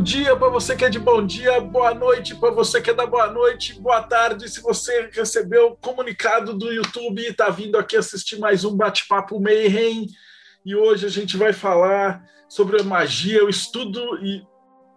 Bom dia para você que é de bom dia, boa noite para você que é da boa noite, boa tarde. Se você recebeu o comunicado do YouTube e está vindo aqui assistir mais um bate-papo Mayhem, e hoje a gente vai falar sobre a magia, o estudo e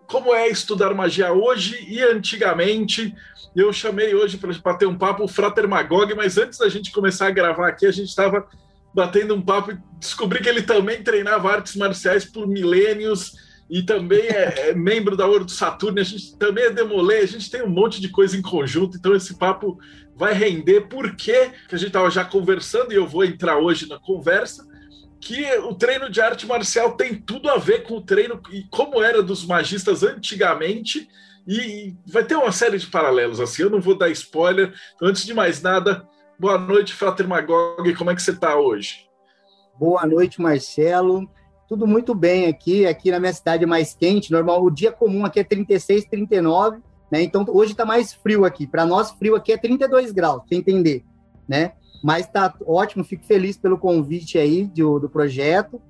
como é estudar magia hoje e antigamente. Eu chamei hoje para bater um papo o Frater Magog, mas antes da gente começar a gravar aqui, a gente estava batendo um papo e descobri que ele também treinava artes marciais por milênios e também é, é, membro da Ouro do Saturno, a gente também é Demolê, a gente tem um monte de coisa em conjunto, então esse papo vai render, porque que a gente estava já conversando, e eu vou entrar hoje na conversa, que o treino de arte marcial tem tudo a ver com o treino e como era dos magistas antigamente, e vai ter uma série de paralelos assim, eu não vou dar spoiler, antes de mais nada, boa noite, Frater Magog, como é que você está hoje? Boa noite, Marcelo tudo muito bem aqui. Aqui na minha cidade é mais quente, normal. O dia comum aqui é 36, 39, né? Então hoje está mais frio aqui. Para nós, frio aqui é 32 graus, para entender, né? Mas tá ótimo, fico feliz pelo convite aí do, do projeto.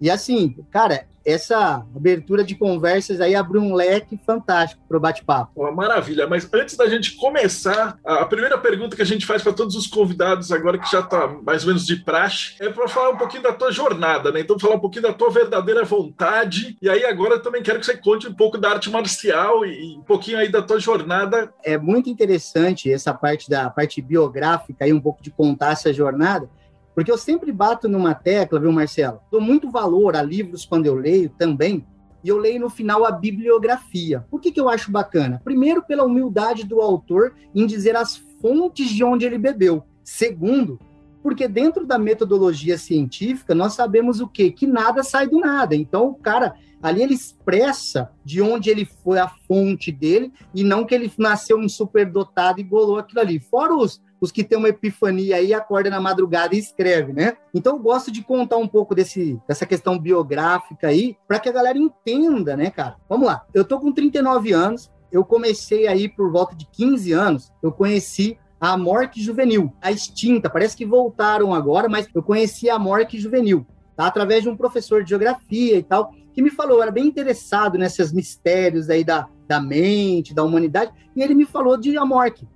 E assim, cara, essa abertura de conversas aí abriu um leque fantástico para o bate-papo. Maravilha, mas antes da gente começar, a primeira pergunta que a gente faz para todos os convidados agora, que já está mais ou menos de praxe, é para falar um pouquinho da tua jornada, né? Então, falar um pouquinho da tua verdadeira vontade. E aí, agora eu também quero que você conte um pouco da arte marcial e, um pouquinho aí da tua jornada. É muito interessante essa parte da parte biográfica e um pouco de contar essa jornada porque eu sempre bato numa tecla, viu, Marcelo? Dou muito valor a livros quando eu leio também, e eu leio no final a bibliografia. Por que, que eu acho bacana? Primeiro, pela humildade do autor em dizer as fontes de onde ele bebeu. Segundo, porque dentro da metodologia científica nós sabemos o quê? Que nada sai do nada. Então o cara ali ele expressa de onde ele foi a fonte dele e não que ele nasceu um superdotado e bolou aquilo ali. Fora os, os que têm uma epifania aí, acorda na madrugada e escreve, né? Então eu gosto de contar um pouco desse, dessa questão biográfica aí, para que a galera entenda, né, cara? Vamos lá. Eu tô com 39 anos, eu comecei aí por volta de 15 anos, eu conheci a Morque Juvenil, a extinta, parece que voltaram agora, mas eu conheci a Morque Juvenil, tá? através de um professor de geografia e tal, que me falou, era bem interessado nesses mistérios aí da, da mente, da humanidade, e ele me falou de Amorque.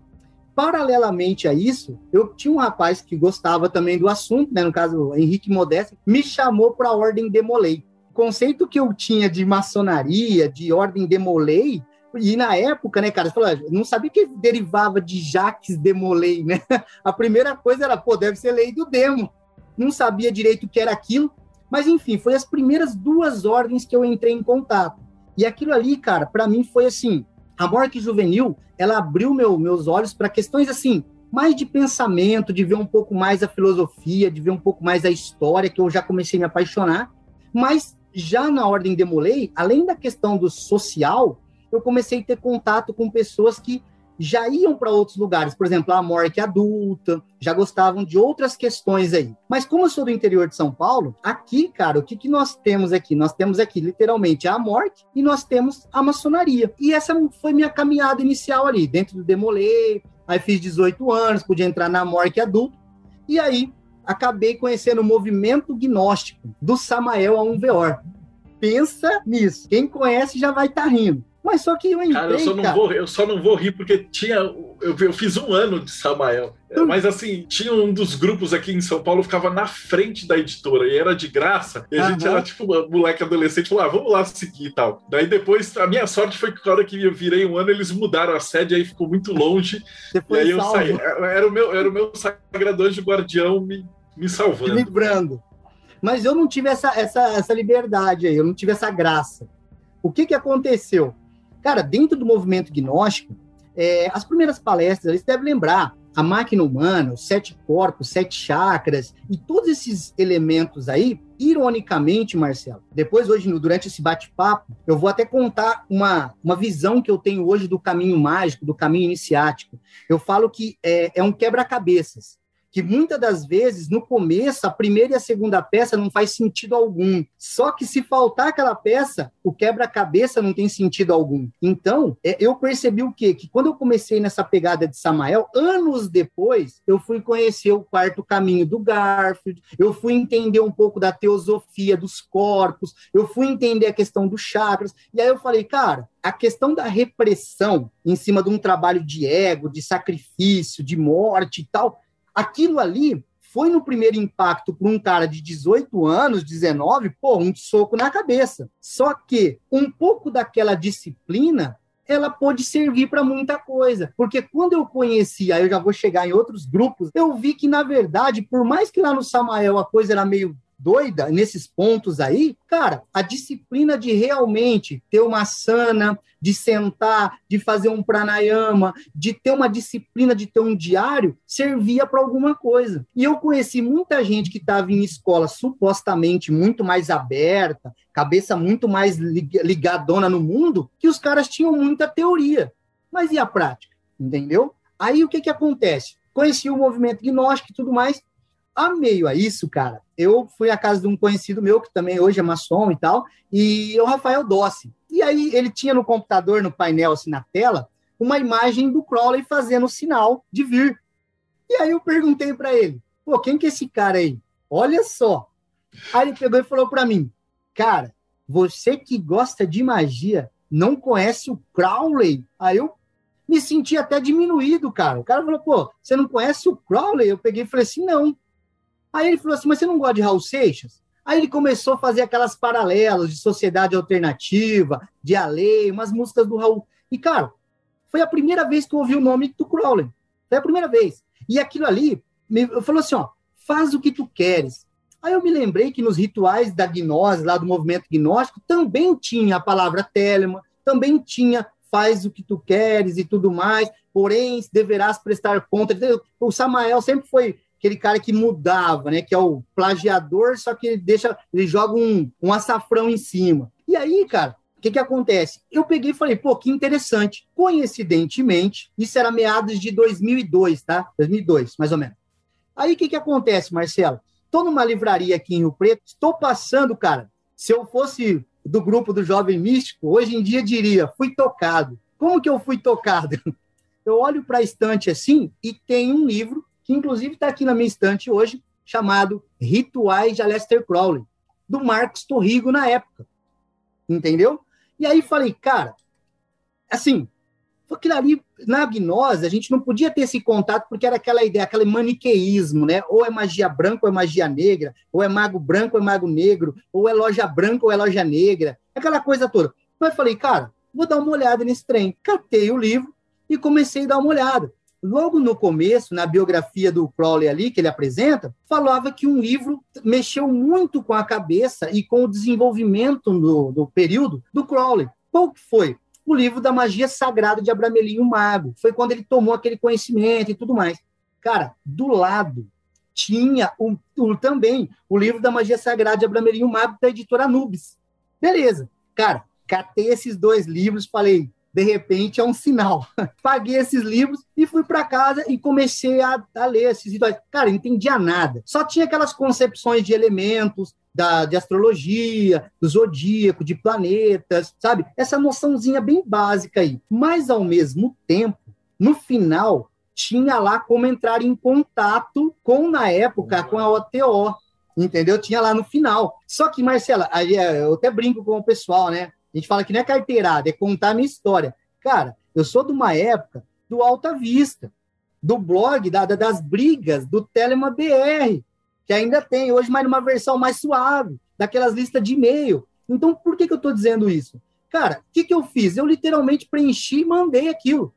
Paralelamente a isso, eu tinha um rapaz que gostava também do assunto, né, no caso, Henrique Modeste, me chamou para a Ordem Demolei. O conceito que eu tinha de maçonaria, de Ordem Demolei, e na época, né, cara, você falou, não sabia que derivava de Jacques Demolay, né? A primeira coisa era, pô, deve ser lei do demo. Não sabia direito o que era aquilo, mas enfim, foi as primeiras duas ordens que eu entrei em contato. E aquilo ali, cara, para mim foi assim, a morte juvenil, ela abriu meu, meus olhos para questões assim, mais de pensamento, de ver um pouco mais a filosofia, de ver um pouco mais a história, que eu já comecei a me apaixonar. Mas já na ordem Demolei, além da questão do social, eu comecei a ter contato com pessoas que já iam para outros lugares, por exemplo, a morte adulta, já gostavam de outras questões aí. Mas como eu sou do interior de São Paulo, aqui, cara, o que, que nós temos aqui? Nós temos aqui literalmente a morte e nós temos a maçonaria. E essa foi minha caminhada inicial ali, dentro do Demolê, aí fiz 18 anos, podia entrar na morte adulto, e aí acabei conhecendo o movimento gnóstico do Samael a um. Pensa nisso. Quem conhece já vai estar tá rindo. Mas só que eu entrei, cara, eu só não cara. vou, eu só não vou rir porque tinha, eu, eu fiz um ano de Samael. Mas assim, tinha um dos grupos aqui em São Paulo ficava na frente da editora e era de graça. E a uhum. gente era tipo uma moleque adolescente, falou: ah, vamos lá seguir e tal. Daí depois, a minha sorte foi que na hora que eu virei um ano, eles mudaram a sede, aí ficou muito longe. e aí eu salvo. saí. Era o meu, era o meu sagrador de guardião me, me salvando. Livrando. Mas eu não tive essa, essa, essa liberdade aí, eu não tive essa graça. O que, que aconteceu? Cara, dentro do movimento gnóstico, é, as primeiras palestras, você deve lembrar, a máquina humana, os sete corpos, sete chakras, e todos esses elementos aí, ironicamente, Marcelo, depois hoje, durante esse bate-papo, eu vou até contar uma, uma visão que eu tenho hoje do caminho mágico, do caminho iniciático. Eu falo que é, é um quebra-cabeças que muitas das vezes, no começo, a primeira e a segunda peça não faz sentido algum. Só que se faltar aquela peça, o quebra-cabeça não tem sentido algum. Então, é, eu percebi o quê? Que quando eu comecei nessa pegada de Samael, anos depois, eu fui conhecer o quarto caminho do Garfield, eu fui entender um pouco da teosofia dos corpos, eu fui entender a questão dos chakras, e aí eu falei, cara, a questão da repressão em cima de um trabalho de ego, de sacrifício, de morte e tal, Aquilo ali foi no primeiro impacto para um cara de 18 anos, 19, pô, um soco na cabeça. Só que um pouco daquela disciplina ela pode servir para muita coisa. Porque quando eu conheci, aí eu já vou chegar em outros grupos, eu vi que, na verdade, por mais que lá no Samael a coisa era meio doida nesses pontos aí, cara, a disciplina de realmente ter uma sana, de sentar, de fazer um pranayama, de ter uma disciplina, de ter um diário, servia para alguma coisa. E eu conheci muita gente que estava em escola supostamente muito mais aberta, cabeça muito mais ligadona no mundo, que os caras tinham muita teoria. Mas e a prática? Entendeu? Aí o que, que acontece? Conheci o movimento gnóstico e tudo mais, a meio a isso, cara, eu fui à casa de um conhecido meu, que também hoje é maçom e tal, e o Rafael Dossi. E aí ele tinha no computador, no painel, assim, na tela, uma imagem do Crowley fazendo o sinal de vir. E aí eu perguntei para ele, pô, quem que é esse cara aí? Olha só. Aí ele pegou e falou para mim, cara, você que gosta de magia, não conhece o Crowley? Aí eu me senti até diminuído, cara. O cara falou, pô, você não conhece o Crowley? Eu peguei e falei assim, não. Aí ele falou assim: Mas você não gosta de Raul Seixas? Aí ele começou a fazer aquelas paralelas de sociedade alternativa, de A Lei, umas músicas do Raul. E, cara, foi a primeira vez que eu ouvi o nome do Crowley. Foi a primeira vez. E aquilo ali, me, falou assim: ó, faz o que tu queres. Aí eu me lembrei que nos rituais da gnose, lá do movimento gnóstico, também tinha a palavra telema, também tinha faz o que tu queres e tudo mais, porém deverás prestar conta. O Samael sempre foi aquele cara que mudava, né? Que é o plagiador, só que ele deixa, ele joga um, um açafrão em cima. E aí, cara, o que, que acontece? Eu peguei e falei, pô, que interessante. Coincidentemente, isso era meados de 2002, tá? 2002, mais ou menos. Aí, o que, que acontece, Marcelo? Estou numa livraria aqui em Rio Preto, estou passando, cara. Se eu fosse do grupo do Jovem Místico, hoje em dia diria, fui tocado. Como que eu fui tocado? Eu olho para a estante assim e tem um livro que inclusive está aqui na minha estante hoje, chamado Rituais de Aleister Crowley, do Marcos Torrigo na época. Entendeu? E aí falei, cara, assim, aquilo ali, na gnose, a gente não podia ter esse contato porque era aquela ideia, aquele maniqueísmo, né? Ou é magia branca ou é magia negra, ou é mago branco ou é mago negro, ou é loja branca ou é loja negra, aquela coisa toda. Mas falei, cara, vou dar uma olhada nesse trem. Catei o livro e comecei a dar uma olhada logo no começo, na biografia do Crowley ali, que ele apresenta, falava que um livro mexeu muito com a cabeça e com o desenvolvimento do, do período do Crowley. Qual que foi? O livro da magia sagrada de Abramelin Mago. Foi quando ele tomou aquele conhecimento e tudo mais. Cara, do lado tinha o, o, também o livro da magia sagrada de Abramelin Mago da editora Nubes. Beleza. Cara, catei esses dois livros, falei, de repente é um sinal. Paguei esses livros e fui para casa e comecei a, a, ler esses rituais. Cara, não entendia nada. Só tinha aquelas concepções de elementos, da, de astrologia, do zodíaco, de planetas, sabe? Essa noçãozinha bem básica aí. Mas, ao mesmo tempo, no final, tinha lá como entrar em contato com, na época, com a OTO, entendeu? Tinha lá no final. Só que, Marcela, é, eu até brinco com o pessoal, né? A gente fala que não é carteirada, é contar a minha história. Cara, eu sou de uma época do Alta Vista, do blog, da, das brigas, do Telema BR, que ainda tem hoje, mas numa versão mais suave, daquelas listas de e-mail. Então, por que, que eu estou dizendo isso? Cara, o que, que eu fiz? Eu literalmente preenchi e mandei aquilo.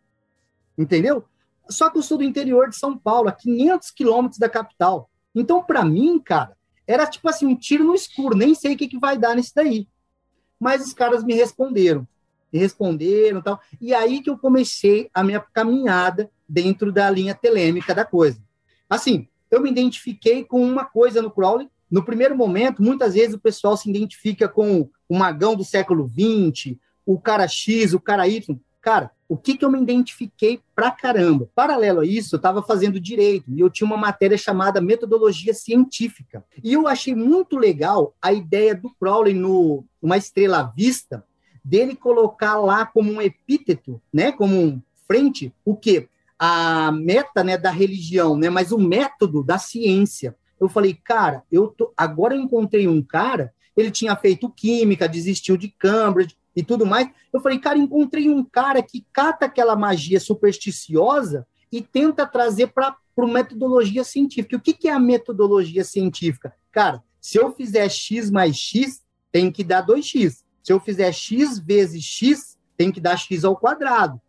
Entendeu? Só que eu sou do interior de São Paulo, a 500 quilômetros da capital. Então, para mim, cara, era tipo assim, um tiro no escuro. Nem sei o que, que vai dar nisso daí mas os caras me responderam, me responderam tal. E aí que eu comecei a minha caminhada dentro da linha telêmica da coisa. Assim, eu me identifiquei com uma coisa no Crowley. No primeiro momento, muitas vezes o pessoal se identifica com o magão do século XX, o cara X, o cara Y. Cara, O que, que eu me identifiquei pra caramba? Paralelo a isso, eu estava fazendo direito e eu tinha uma matéria chamada metodologia científica. E eu achei muito legal a ideia do Crowley no uma estrela à vista, dele colocar lá como um epíteto, né, como um frente, o quê? A meta, né, da religião, né, mas o método da ciência. Eu falei, cara, eu tô, agora eu encontrei um cara, ele tinha feito química, desistiu de Cambridge, e tudo mais. Eu falei, cara, encontrei um cara que cata aquela magia supersticiosa e tenta trazer para a metodologia científica. O que, que é a metodologia científica? Cara, se eu fizer x mais x, tem que dar 2x. Se eu fizer x vezes x, tem que dar x ao quadrado.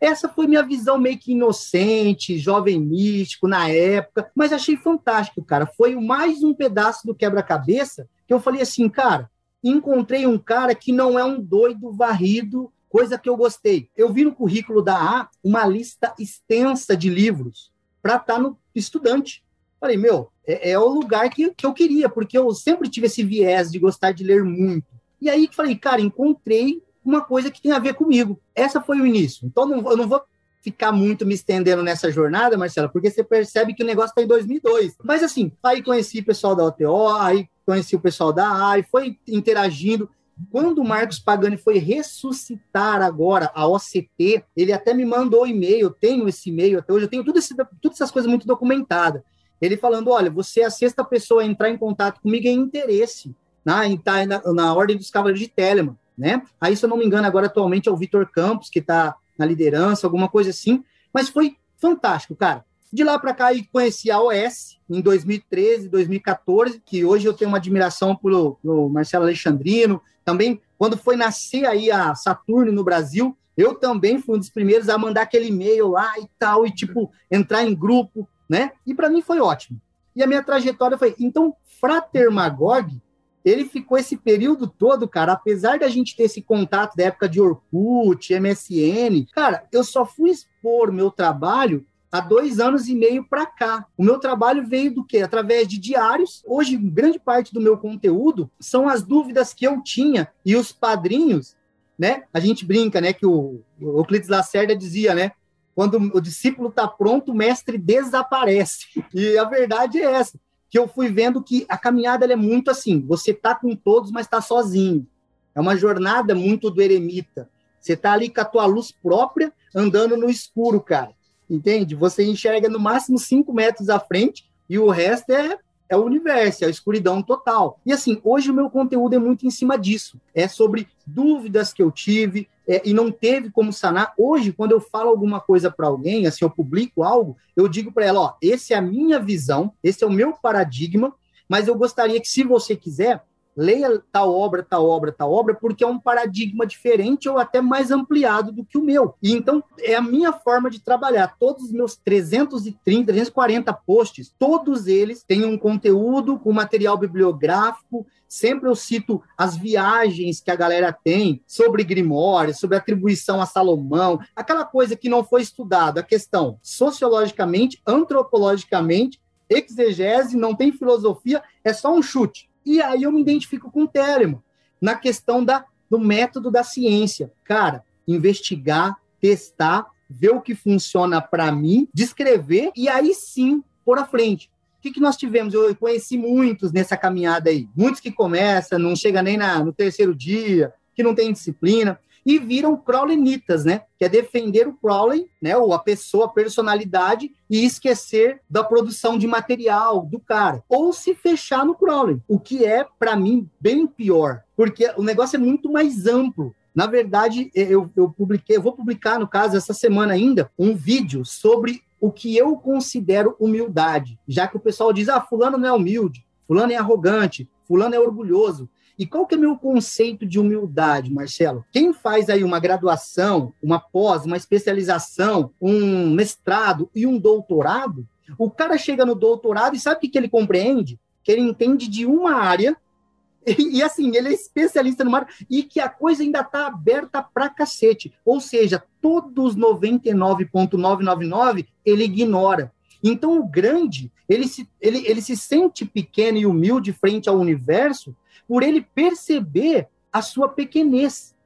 Essa foi minha visão meio que inocente, jovem místico na época, mas achei fantástico, cara. Foi mais um pedaço do quebra-cabeça que eu falei assim, cara, encontrei um cara que não é um doido varrido, coisa que eu gostei. Eu vi no currículo da A uma lista extensa de livros para estar tá no estudante. Falei, meu, é, é, o lugar que, que eu queria, porque eu sempre tive esse viés de gostar de ler muito. E aí falei, cara, encontrei uma coisa que tem a ver comigo. Essa foi o início. Então não, eu não vou ficar muito me estendendo nessa jornada, Marcela, porque você percebe que o negócio está em 2002. Mas assim, aí conheci o pessoal da OTO, aí conheci o pessoal da AI, foi interagindo. Quando o Marcos Pagani foi ressuscitar agora a OCT, ele até me mandou e-mail, eu tenho esse e-mail até hoje, eu tenho tudo esse, todas essas coisas muito documentadas. Ele falando: olha, você é a sexta pessoa a entrar em contato comigo em interesse na, tá na, na ordem dos Cavaleiros de Telemann, né? Aí, se eu não me engano, agora atualmente é o Vitor Campos, que está na liderança, alguma coisa assim. Mas foi fantástico, cara. De lá para cá, eu conheci a OS em 2013, 2014, que hoje eu tenho uma admiração pelo, pelo Marcelo Alexandrino. Também, quando foi nascer aí a Saturno no Brasil, eu também fui um dos primeiros a mandar aquele e-mail lá e tal, e tipo, entrar em grupo, né? E para mim foi ótimo. E a minha trajetória foi. Então, Frater Magog, ele ficou esse período todo, cara, apesar da gente ter esse contato da época de Orkut, MSN, cara, eu só fui expor meu trabalho há dois anos e meio para cá. O meu trabalho veio do quê? Através de diários. Hoje, grande parte do meu conteúdo são as dúvidas que eu tinha e os padrinhos, né? A gente brinca, né? Que o Euclides Lacerda dizia, né? Quando o discípulo está pronto, o mestre desaparece. E a verdade é essa, que eu fui vendo que a caminhada é muito assim. Você tá com todos, mas está sozinho. É uma jornada muito do eremita. Você tá ali com a tua luz própria, andando no escuro, cara entende? Você enxerga no máximo 5 metros à frente e o resto é, é o universo, é a escuridão total. E assim, hoje o meu conteúdo é muito em cima disso. É sobre dúvidas que eu tive é, e não teve como sanar. Hoje, quando eu falo alguma coisa para alguém, assim, eu publico algo, eu digo para ela, ó, esse é a minha visão, esse é o meu paradigma, mas eu gostaria que, se você quiser, leia tal obra, tal obra, tal obra, porque é um paradigma diferente ou até mais ampliado do que o meu. E então é a minha forma de trabalhar. Todos os meus 330, 340 posts, todos eles têm um conteúdo com material bibliográfico. Sempre eu cito as viagens que a galera tem sobre Grimória, sobre atribuição a Salomão, aquela coisa que não foi estudada, a questão sociologicamente, antropologicamente, exegese, não tem filosofia, é só um chute. E aí eu me identifico com o Telemann, na questão da, do método da ciência. Cara, investigar, testar, ver o que funciona para mim, descrever e aí sim pôr à frente. O que, que nós tivemos? Eu conheci muitos nessa caminhada aí. Muitos que começam, não chega nem na, no terceiro dia, que não tem disciplina e viram Crowleynitas, né? Que é defender o Crowley, né? Ou a pessoa, a personalidade, e esquecer da produção de material do cara. Ou se fechar no Crowley, o que é, para mim, bem pior. Porque o negócio é muito mais amplo. Na verdade, eu, eu publiquei, eu vou publicar, no caso, essa semana ainda, um vídeo sobre o que eu considero humildade. Já que o pessoal diz, ah, fulano não é humilde, fulano é arrogante, fulano é orgulhoso. E qual que é o meu conceito de humildade, Marcelo? Quem faz aí uma graduação, uma pós, uma especialização, um mestrado e um doutorado, o cara chega no doutorado e sabe o que, ele compreende? Que ele entende de uma área e, e, assim, ele é especialista no mar e que a coisa ainda está aberta pra cacete. Ou seja, todos 99,999 ele ignora. Então, o grande, ele se, ele, ele se sente pequeno e humilde frente ao universo, por ele perceber a sua pequenez.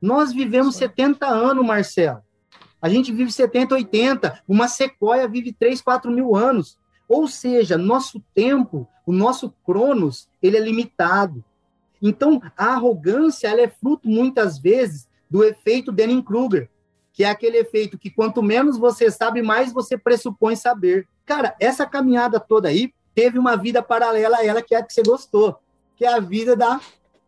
Nós vivemos 70 anos, Marcelo. A gente vive 70, 80, uma sequoia vive 3, 4 mil anos. Ou seja, nosso tempo, o nosso cronos, ele é limitado. Então, a arrogância, ela é fruto, muitas vezes, do efeito Denning-Kruger, que é aquele efeito que quanto menos você sabe, mais você pressupõe saber. Cara, essa caminhada toda aí teve uma vida paralela a ela, que é a que você gostou, que é a vida da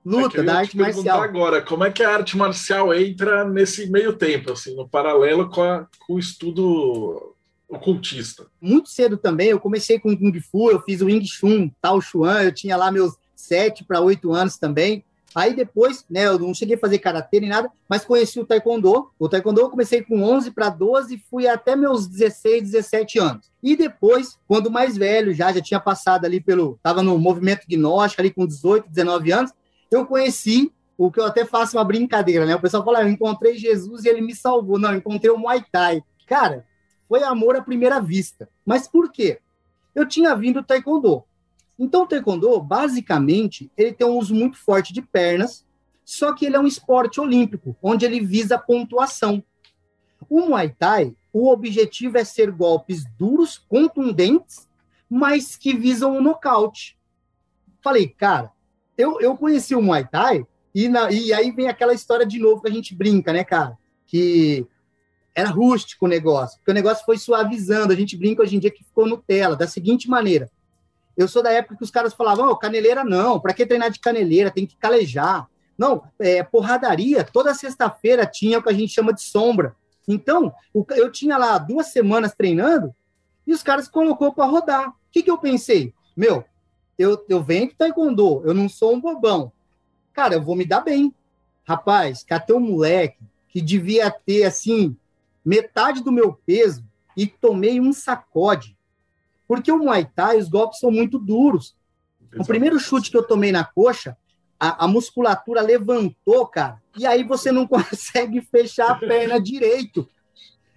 luta, é da arte marcial. agora, como é que a arte marcial entra nesse meio tempo, assim, no paralelo com, a, com o estudo ocultista? Muito cedo também, eu comecei com Kung Fu, eu fiz o Wing Chun, Tao Chuan, eu tinha lá meus sete para oito anos também. Aí depois, né, eu não cheguei a fazer karatê nem nada, mas conheci o taekwondo. O taekwondo eu comecei com 11 para 12 e fui até meus 16, 17 anos. E depois, quando mais velho, já já tinha passado ali pelo, tava no movimento gnóstico ali com 18, 19 anos, eu conheci o que eu até faço uma brincadeira, né? O pessoal fala, ah, eu encontrei Jesus e ele me salvou. Não, eu encontrei o Muay Thai. Cara, foi amor à primeira vista. Mas por quê? Eu tinha vindo do taekwondo. Então, o taekwondo, basicamente, ele tem um uso muito forte de pernas, só que ele é um esporte olímpico, onde ele visa pontuação. O Muay Thai, o objetivo é ser golpes duros, contundentes, mas que visam o um nocaute. Falei, cara, eu, eu conheci o Muay Thai, e, na, e aí vem aquela história de novo que a gente brinca, né, cara? Que era rústico o negócio, porque o negócio foi suavizando. A gente brinca hoje em dia que ficou Nutella, da seguinte maneira: eu sou da época que os caras falavam, oh, caneleira não, para que treinar de caneleira? Tem que calejar. Não, é, porradaria, toda sexta-feira tinha o que a gente chama de sombra. Então, eu tinha lá duas semanas treinando e os caras colocou para rodar. O que, que eu pensei? Meu, eu, eu venho de taekwondo, eu não sou um bobão. Cara, eu vou me dar bem. Rapaz, catei um moleque que devia ter, assim, metade do meu peso e tomei um sacode. Porque o Muay Thai, os golpes são muito duros. O primeiro chute que eu tomei na coxa, a, a, musculatura levantou, cara, e aí você não consegue fechar a perna direito.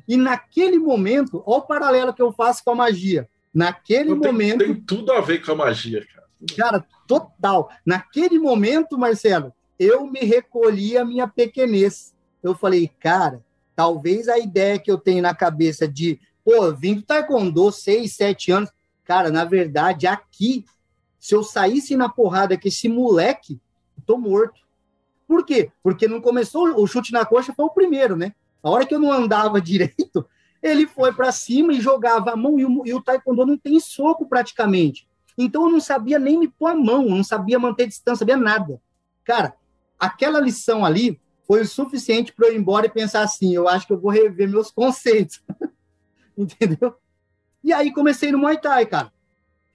E naquele momento, olha o paralelo que eu faço com a magia. Naquele tem, momento. Tem tudo a ver com a magia, cara. Cara, total. Naquele momento, Marcelo, eu me recolhi a minha pequenez. Eu falei, cara, talvez a ideia que eu tenho na cabeça de Pô, vim do Taekwondo, seis, sete anos. Cara, na verdade, aqui, se eu saísse na porrada com esse moleque, eu tô morto. Por quê? Porque não começou o chute na coxa, foi o primeiro, né? A hora que eu não andava direito, ele foi para cima e jogava a mão, e o, e o Taekwondo não tem soco praticamente. Então eu não sabia nem me pôr a mão, não sabia manter distância, sabia nada. Cara, aquela lição ali foi o suficiente para eu ir embora e pensar assim: eu acho que eu vou rever meus conceitos. entendeu? E aí comecei no Muay Thai, cara.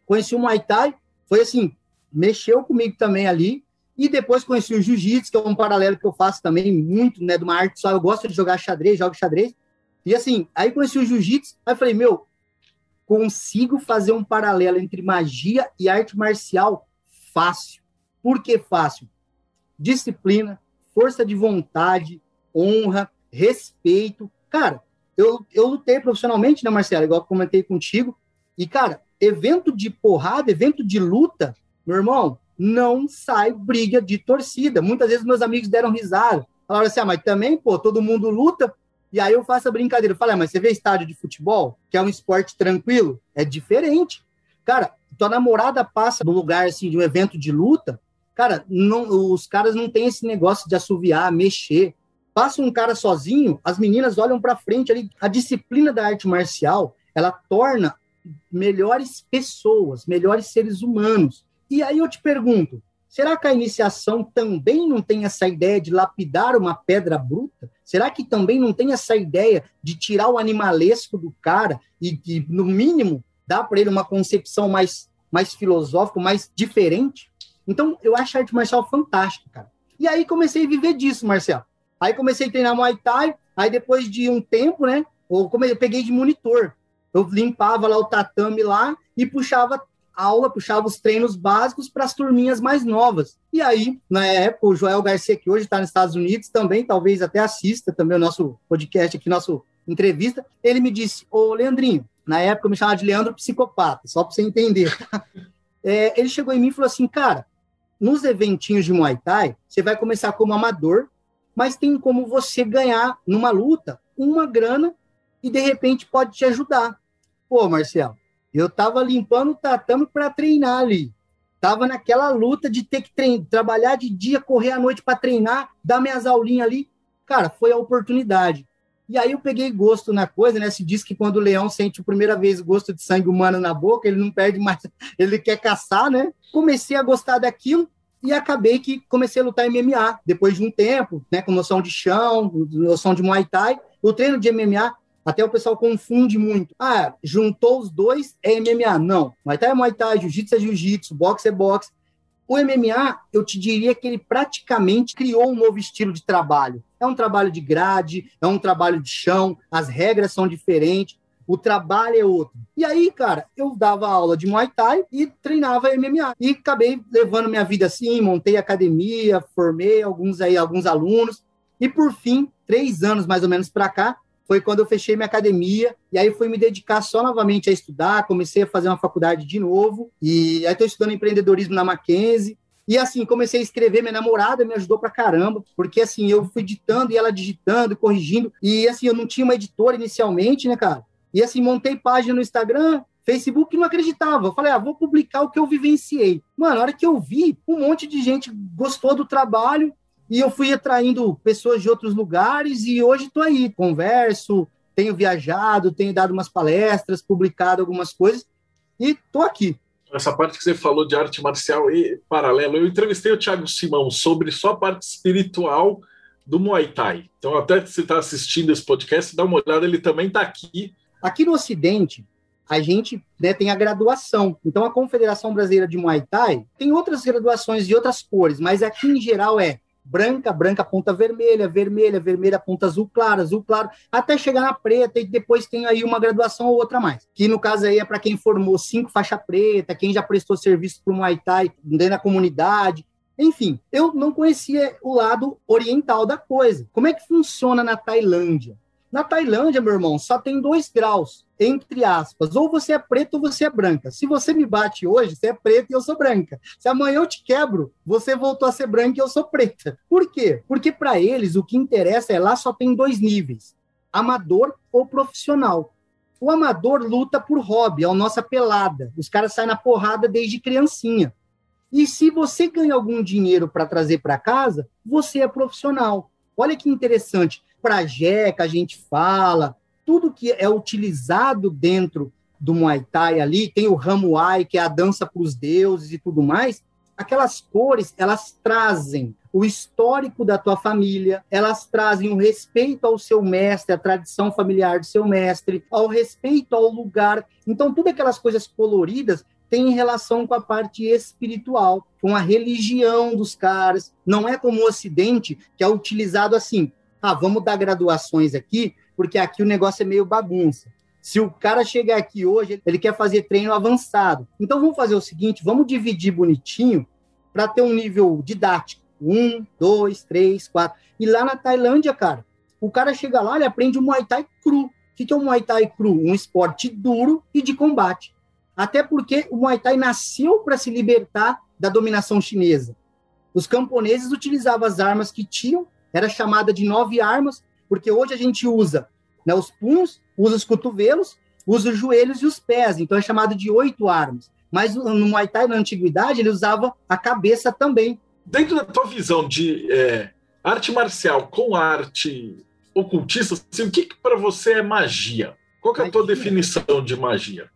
Conheci o Muay Thai, foi assim, mexeu comigo também ali. E depois conheci o Jiu-Jitsu, que é um paralelo que eu faço também muito, né, de uma arte só. Eu gosto de jogar xadrez, jogo xadrez. E assim, aí conheci o Jiu-Jitsu, aí falei, meu, consigo fazer um paralelo entre magia e arte marcial fácil. Por que fácil? Disciplina, força de vontade, honra, respeito. Cara, eu, eu lutei profissionalmente, né, Marcelo? Igual eu comentei contigo. E, cara, evento de porrada, evento de luta, meu irmão, não sai briga de torcida. Muitas vezes meus amigos deram risada. Falaram assim, ah, mas também, pô, todo mundo luta. E aí eu faço a brincadeira. Eu falo, ah, mas você vê estádio de futebol, que é um esporte tranquilo? É diferente. Cara, tua namorada passa no lugar, assim, de um evento de luta, cara, não, os caras não têm esse negócio de assoviar, mexer. Passa um cara sozinho, as meninas olham para frente ali. A disciplina da arte marcial, ela torna melhores pessoas, melhores seres humanos. E aí eu te pergunto, será que a iniciação também não tem essa ideia de lapidar uma pedra bruta? Será que também não tem essa ideia de tirar o animalesco do cara e, e no mínimo, dar para ele uma concepção mais, mais filosófica, mais diferente? Então, eu acho a arte marcial fantástica, cara. E aí comecei a viver disso, Marcelo. Aí comecei a treinar Muay Thai, aí depois de um tempo, né, eu, eu peguei de monitor. Eu limpava lá o tatame lá e puxava aula, puxava os treinos básicos para as turminhas mais novas. E aí, na época, o Joel Garcia, que hoje está nos Estados Unidos, também, talvez até assista também o nosso podcast aqui, nosso entrevista, ele me disse, ô Leandrinho, na época eu me chamava de Leandro Psicopata, só para você entender. é, ele chegou em mim e falou assim, cara, nos eventinhos de Muay Thai, você vai começar como amador, mas tem como você ganhar numa luta uma grana e de repente pode te ajudar. Pô, Marcelo, eu tava limpando o tatame para treinar ali. Tava naquela luta de ter que treinar, trabalhar de dia, correr à noite para treinar, dar minhas aulinhas ali. Cara, foi a oportunidade. E aí eu peguei gosto na coisa, né? Se diz que quando o leão sente a primeira vez gosto de sangue humano na boca, ele não perde mais, ele quer caçar, né? Comecei a gostar daquilo e acabei que comecei a lutar MMA depois de um tempo, né? Com noção de chão, noção de Muay Thai. O treino de MMA até o pessoal confunde muito. Ah, juntou os dois, é MMA. Não. Muay Thai é Muay Thai, Jiu-Jitsu é Jiu-Jitsu, boxe é boxe. O MMA, eu te diria que ele praticamente criou um novo estilo de trabalho. É um trabalho de grade, é um trabalho de chão, as regras são diferentes, o trabalho é outro. E aí, cara, eu dava aula de Muay Thai e treinava MMA. E acabei levando minha vida assim, montei academia, formei alguns aí, alguns alunos. E por fim, três anos mais ou menos para cá, foi quando eu fechei minha academia e aí fui me dedicar só novamente a estudar, comecei a fazer uma faculdade de novo e aí estou estudando empreendedorismo na Mackenzie e assim, comecei a escrever, minha namorada me ajudou pra caramba, porque assim, eu fui ditando e ela digitando, corrigindo, e assim, eu não tinha uma editora inicialmente, né, cara? E assim, montei página no Instagram, Facebook não acreditava. Eu falei, ah, vou publicar o que eu vivenciei. Mano, na hora que eu vi, um monte de gente gostou do trabalho, e eu fui atraindo pessoas de outros lugares e hoje estou aí, converso, tenho viajado, tenho dado umas palestras, publicado algumas coisas e estou aqui. Essa parte que você falou de arte marcial e paralelo, eu entrevistei o Thiago Simão sobre só a parte espiritual do Muay Thai. Então, até se você está assistindo esse podcast, dá uma olhada, ele também está aqui. Aqui no Ocidente, a gente né, tem a graduação. Então, a Confederação Brasileira de Muay Thai tem outras graduações de outras cores, mas aqui em geral é branca, branca ponta vermelha, vermelha, vermelha ponta azul claro, azul claro, até chegar na preta e depois tem aí uma graduação ou outra mais. Que no caso aí é para quem formou cinco faixa preta, quem já prestou serviço para o Muay Thai dentro da comunidade. Enfim, eu não conhecia o lado oriental da coisa. Como é que funciona na Tailândia? Na Tailândia, meu irmão, só tem dois graus, entre aspas. Ou você é preto ou você é branca. Se você me bate hoje, você é preto e eu sou branca. Se amanhã eu te quebro, você voltou a ser branca e eu sou preta. Por quê? Porque para eles o que interessa é lá só tem dois níveis: amador ou profissional. O amador luta por hobby, é a nossa pelada. Os caras saem na porrada desde criancinha. E se você ganha algum dinheiro para trazer para casa, você é profissional. Olha que interessante para jeca a gente fala, tudo que é utilizado dentro do Muay Thai ali, tem o Ramuai, que é a dança para os deuses e tudo mais, aquelas cores, elas trazem o histórico da tua família, elas trazem o respeito ao seu mestre, a tradição familiar do seu mestre, ao respeito ao lugar. Então, tudo aquelas coisas coloridas tem relação com a parte espiritual, com a religião dos caras. Não é como o Ocidente, que é utilizado assim ah, vamos dar graduações aqui, porque aqui o negócio é meio bagunça. Se o cara chegar aqui hoje, ele quer fazer treino avançado. Então vamos fazer o seguinte: vamos dividir bonitinho para ter um nível didático. Um, dois, três, quatro. E lá na Tailândia, cara, o cara chega lá, ele aprende o Muay Thai cru. O que é o Muay Thai cru? Um esporte duro e de combate. Até porque o Muay Thai nasceu para se libertar da dominação chinesa. Os camponeses utilizavam as armas que tinham era chamada de nove armas, porque hoje a gente usa né, os punhos, usa os cotovelos, usa os joelhos e os pés, então é chamado de oito armas. Mas no Muay Thai, na antiguidade, ele usava a cabeça também. Dentro da tua visão de é, arte marcial com arte ocultista, assim, o que, que para você é magia? Qual é a tua definição de magia?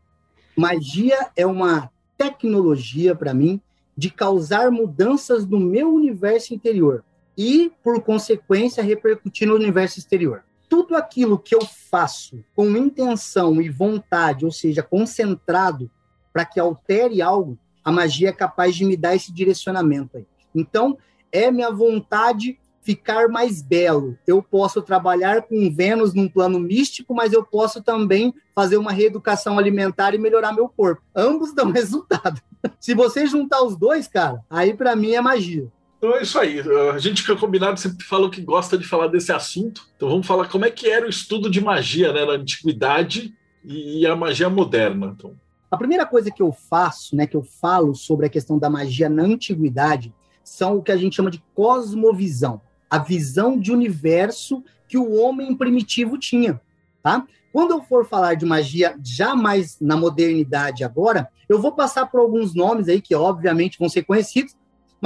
Magia é uma tecnologia, para mim, de causar mudanças no meu universo interior e, por consequência, repercutir no universo exterior. Tudo aquilo que eu faço com intenção e vontade, ou seja, concentrado para que altere algo, a magia é capaz de me dar esse direcionamento aí. Então, é minha vontade ficar mais belo. Eu posso trabalhar com Vênus num plano místico, mas eu posso também fazer uma reeducação alimentar e melhorar meu corpo. Ambos dão resultado. Se você juntar os dois, cara, aí para mim é magia. Então é isso aí. A gente que combinado sempre falou que gosta de falar desse assunto. Então vamos falar como é que era o estudo de magia né, na antiguidade e a magia moderna. Então. A primeira coisa que eu faço, né, que eu falo sobre a questão da magia na antiguidade, são o que a gente chama de cosmovisão. a visão de universo que o homem primitivo tinha, tá? Quando eu for falar de magia já mais na modernidade agora, eu vou passar por alguns nomes aí que obviamente vão ser conhecidos,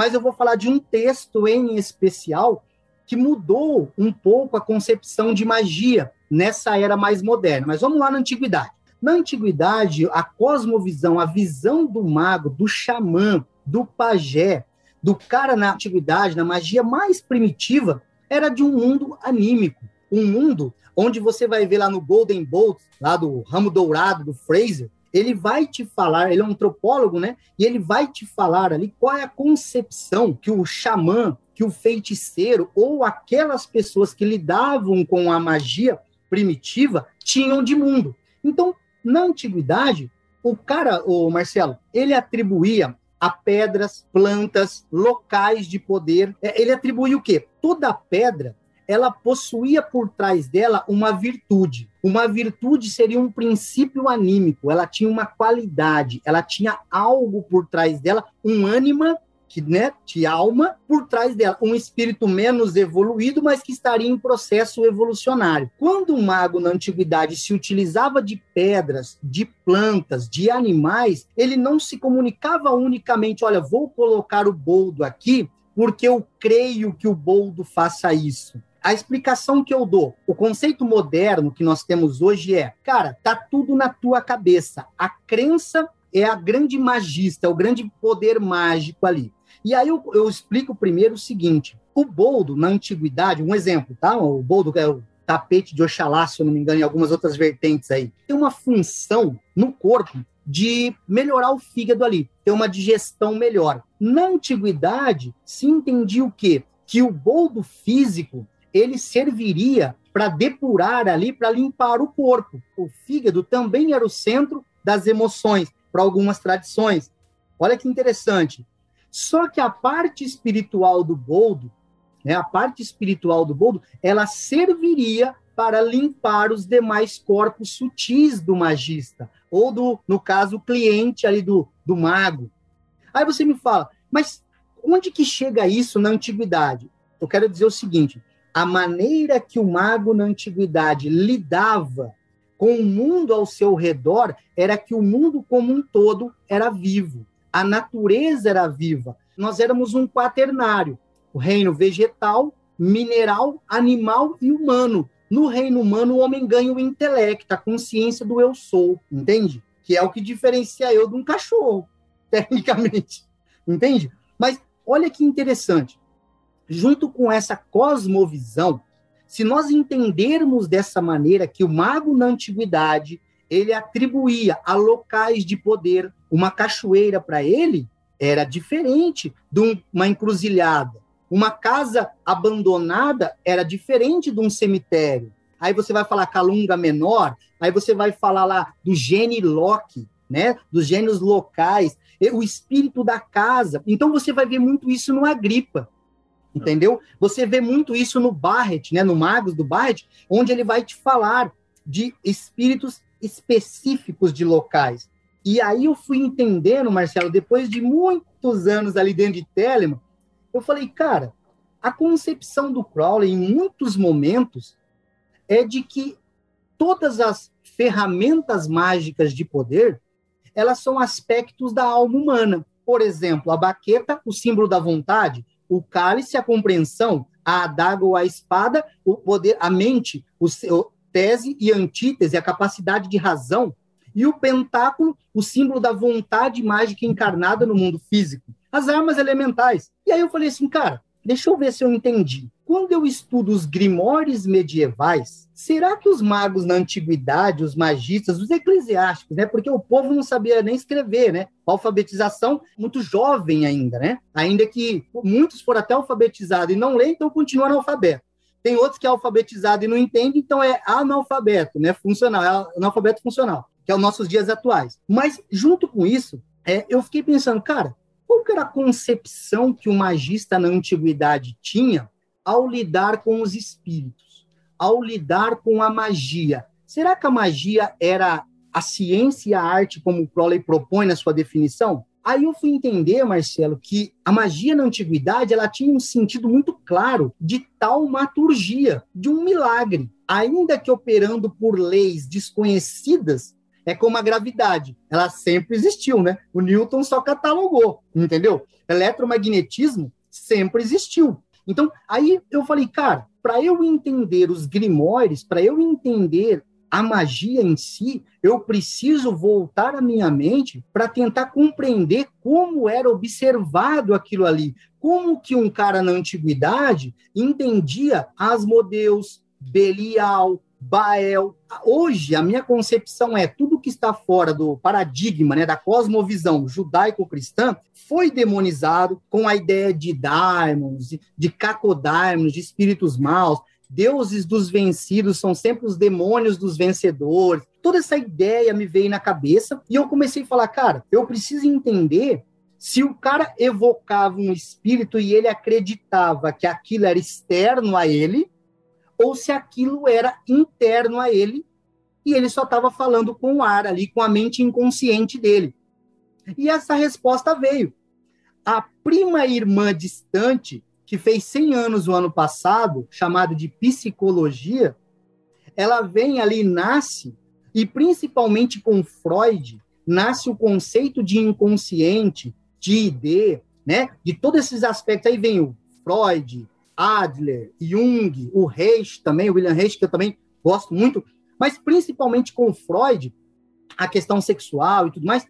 mas eu vou falar de um texto em especial que mudou um pouco a concepção de magia nessa era mais moderna. Mas vamos lá na antiguidade. Na antiguidade, a cosmovisão, a visão do mago, do xamã, do pajé, do cara na antiguidade, na magia mais primitiva, era de um mundo anímico, um mundo onde você vai ver lá no Golden Bolt, lá do ramo dourado do Fraser, ele vai te falar, ele é um antropólogo, né? E ele vai te falar ali qual é a concepção que o xamã, que o feiticeiro ou aquelas pessoas que lidavam com a magia primitiva tinham de mundo. Então, na antiguidade, o cara, o Marcelo, ele atribuía a pedras, plantas, locais de poder. É, ele atribui o quê? Toda pedra ela possuía por trás dela uma virtude. Uma virtude seria um princípio anímico, ela tinha uma qualidade, ela tinha algo por trás dela, um ânima que né, de alma por trás dela, um espírito menos evoluído, mas que estaria em processo evolucionário. Quando o mago na antiguidade se utilizava de pedras, de plantas, de animais, ele não se comunicava unicamente, olha, vou colocar o boldo aqui porque eu creio que o boldo faça isso. A explicação que eu dou, o conceito moderno que nós temos hoje é, cara, tá tudo na tua cabeça. A crença é a grande magista, é o grande poder mágico ali. E aí eu, eu explico primeiro o seguinte: o boldo, na antiguidade, um exemplo, tá? O boldo é o tapete de Oxalá, se eu não me engano, e algumas outras vertentes aí, tem uma função no corpo de melhorar o fígado ali, ter uma digestão melhor. Na antiguidade, se entendia o quê? Que o boldo físico, ele serviria para depurar ali, para limpar o corpo. O fígado também era o centro das emoções, para algumas tradições. Olha que interessante. Só que a parte espiritual do boldo, né, a parte espiritual do boldo, ela serviria para limpar os demais corpos sutis do magista, ou do, no caso, cliente ali do, do mago. Aí você me fala, mas onde que chega isso na antiguidade? Eu quero dizer o seguinte: a maneira que o mago na antiguidade lidava com o mundo ao seu redor era que o mundo como um todo era vivo a natureza era viva. Nós éramos um quaternário, o reino vegetal, mineral, animal e humano. No reino humano, o homem ganha o intelecto, a consciência do eu sou, entende? Que é o que diferencia eu de um cachorro, tecnicamente, entende? Mas olha que interessante. Junto com essa cosmovisão, se nós entendermos dessa maneira que o mago na antiguidade ele atribuía a locais de poder uma cachoeira para ele era diferente de uma encruzilhada. Uma casa abandonada era diferente de um cemitério. Aí você vai falar Calunga Menor, aí você vai falar lá do gene Locke, né? Dos gênios locais, o espírito da casa. Então você vai ver muito isso no Agripa, entendeu? Você vê muito isso no Barrett, né? No Magos do Barrett, onde ele vai te falar de espíritos específicos de locais. E aí eu fui entendendo, Marcelo, depois de muitos anos ali dentro de Telemann, eu falei, cara, a concepção do Crowley, em muitos momentos, é de que todas as ferramentas mágicas de poder, elas são aspectos da alma humana. Por exemplo, a baqueta, o símbolo da vontade, o cálice, a compreensão, a adaga ou a espada, o poder, a mente, o, tese e antítese, a capacidade de razão, e o pentáculo, o símbolo da vontade mágica encarnada no mundo físico, as armas elementais. E aí eu falei assim, cara, deixa eu ver se eu entendi. Quando eu estudo os grimórios medievais, será que os magos na antiguidade, os magistas, os eclesiásticos, né? Porque o povo não sabia nem escrever, né? Alfabetização muito jovem ainda, né? Ainda que muitos foram até alfabetizados e não leem, então continuam analfabeto. Tem outros que é alfabetizado e não entende, então é analfabeto, né? Funcional, é analfabeto funcional, que é os nossos dias atuais. Mas, junto com isso, é, eu fiquei pensando, cara, qual era a concepção que o magista na antiguidade tinha ao lidar com os espíritos, ao lidar com a magia? Será que a magia era a ciência e a arte como o Crowley propõe na sua definição? Aí eu fui entender, Marcelo, que a magia na antiguidade ela tinha um sentido muito claro de taumaturgia, de um milagre. Ainda que operando por leis desconhecidas, é como a gravidade. Ela sempre existiu, né? O Newton só catalogou, entendeu? Eletromagnetismo sempre existiu. Então, aí eu falei, cara, para eu entender os grimóires, para eu entender a magia em si, eu preciso voltar a minha mente para tentar compreender como era observado aquilo ali, como que um cara na antiguidade entendia Asmodeus, Belial, Bael. Hoje, a minha concepção é tudo que está fora do paradigma, né, da cosmovisão judaico-cristã, foi demonizado com a ideia de daimons, de cacodaimons, de espíritos maus, deuses dos vencidos são sempre os demônios dos vencedores. Toda essa ideia me veio na cabeça e eu comecei a falar, cara, eu preciso entender se o cara evocava um espírito e ele acreditava que aquilo era externo a ele, ou se aquilo era interno a ele e ele só estava falando com o ar ali, com a mente inconsciente dele. E essa resposta veio. A prima irmã distante que fez 100 anos o ano passado, chamado de psicologia, ela vem ali, nasce, e principalmente com Freud, nasce o conceito de inconsciente, de ID, né? De todos esses aspectos. Aí vem o Freud, Adler, Jung, o Reich também, o William Reich, que eu também gosto muito, mas principalmente com Freud, a questão sexual e tudo mais.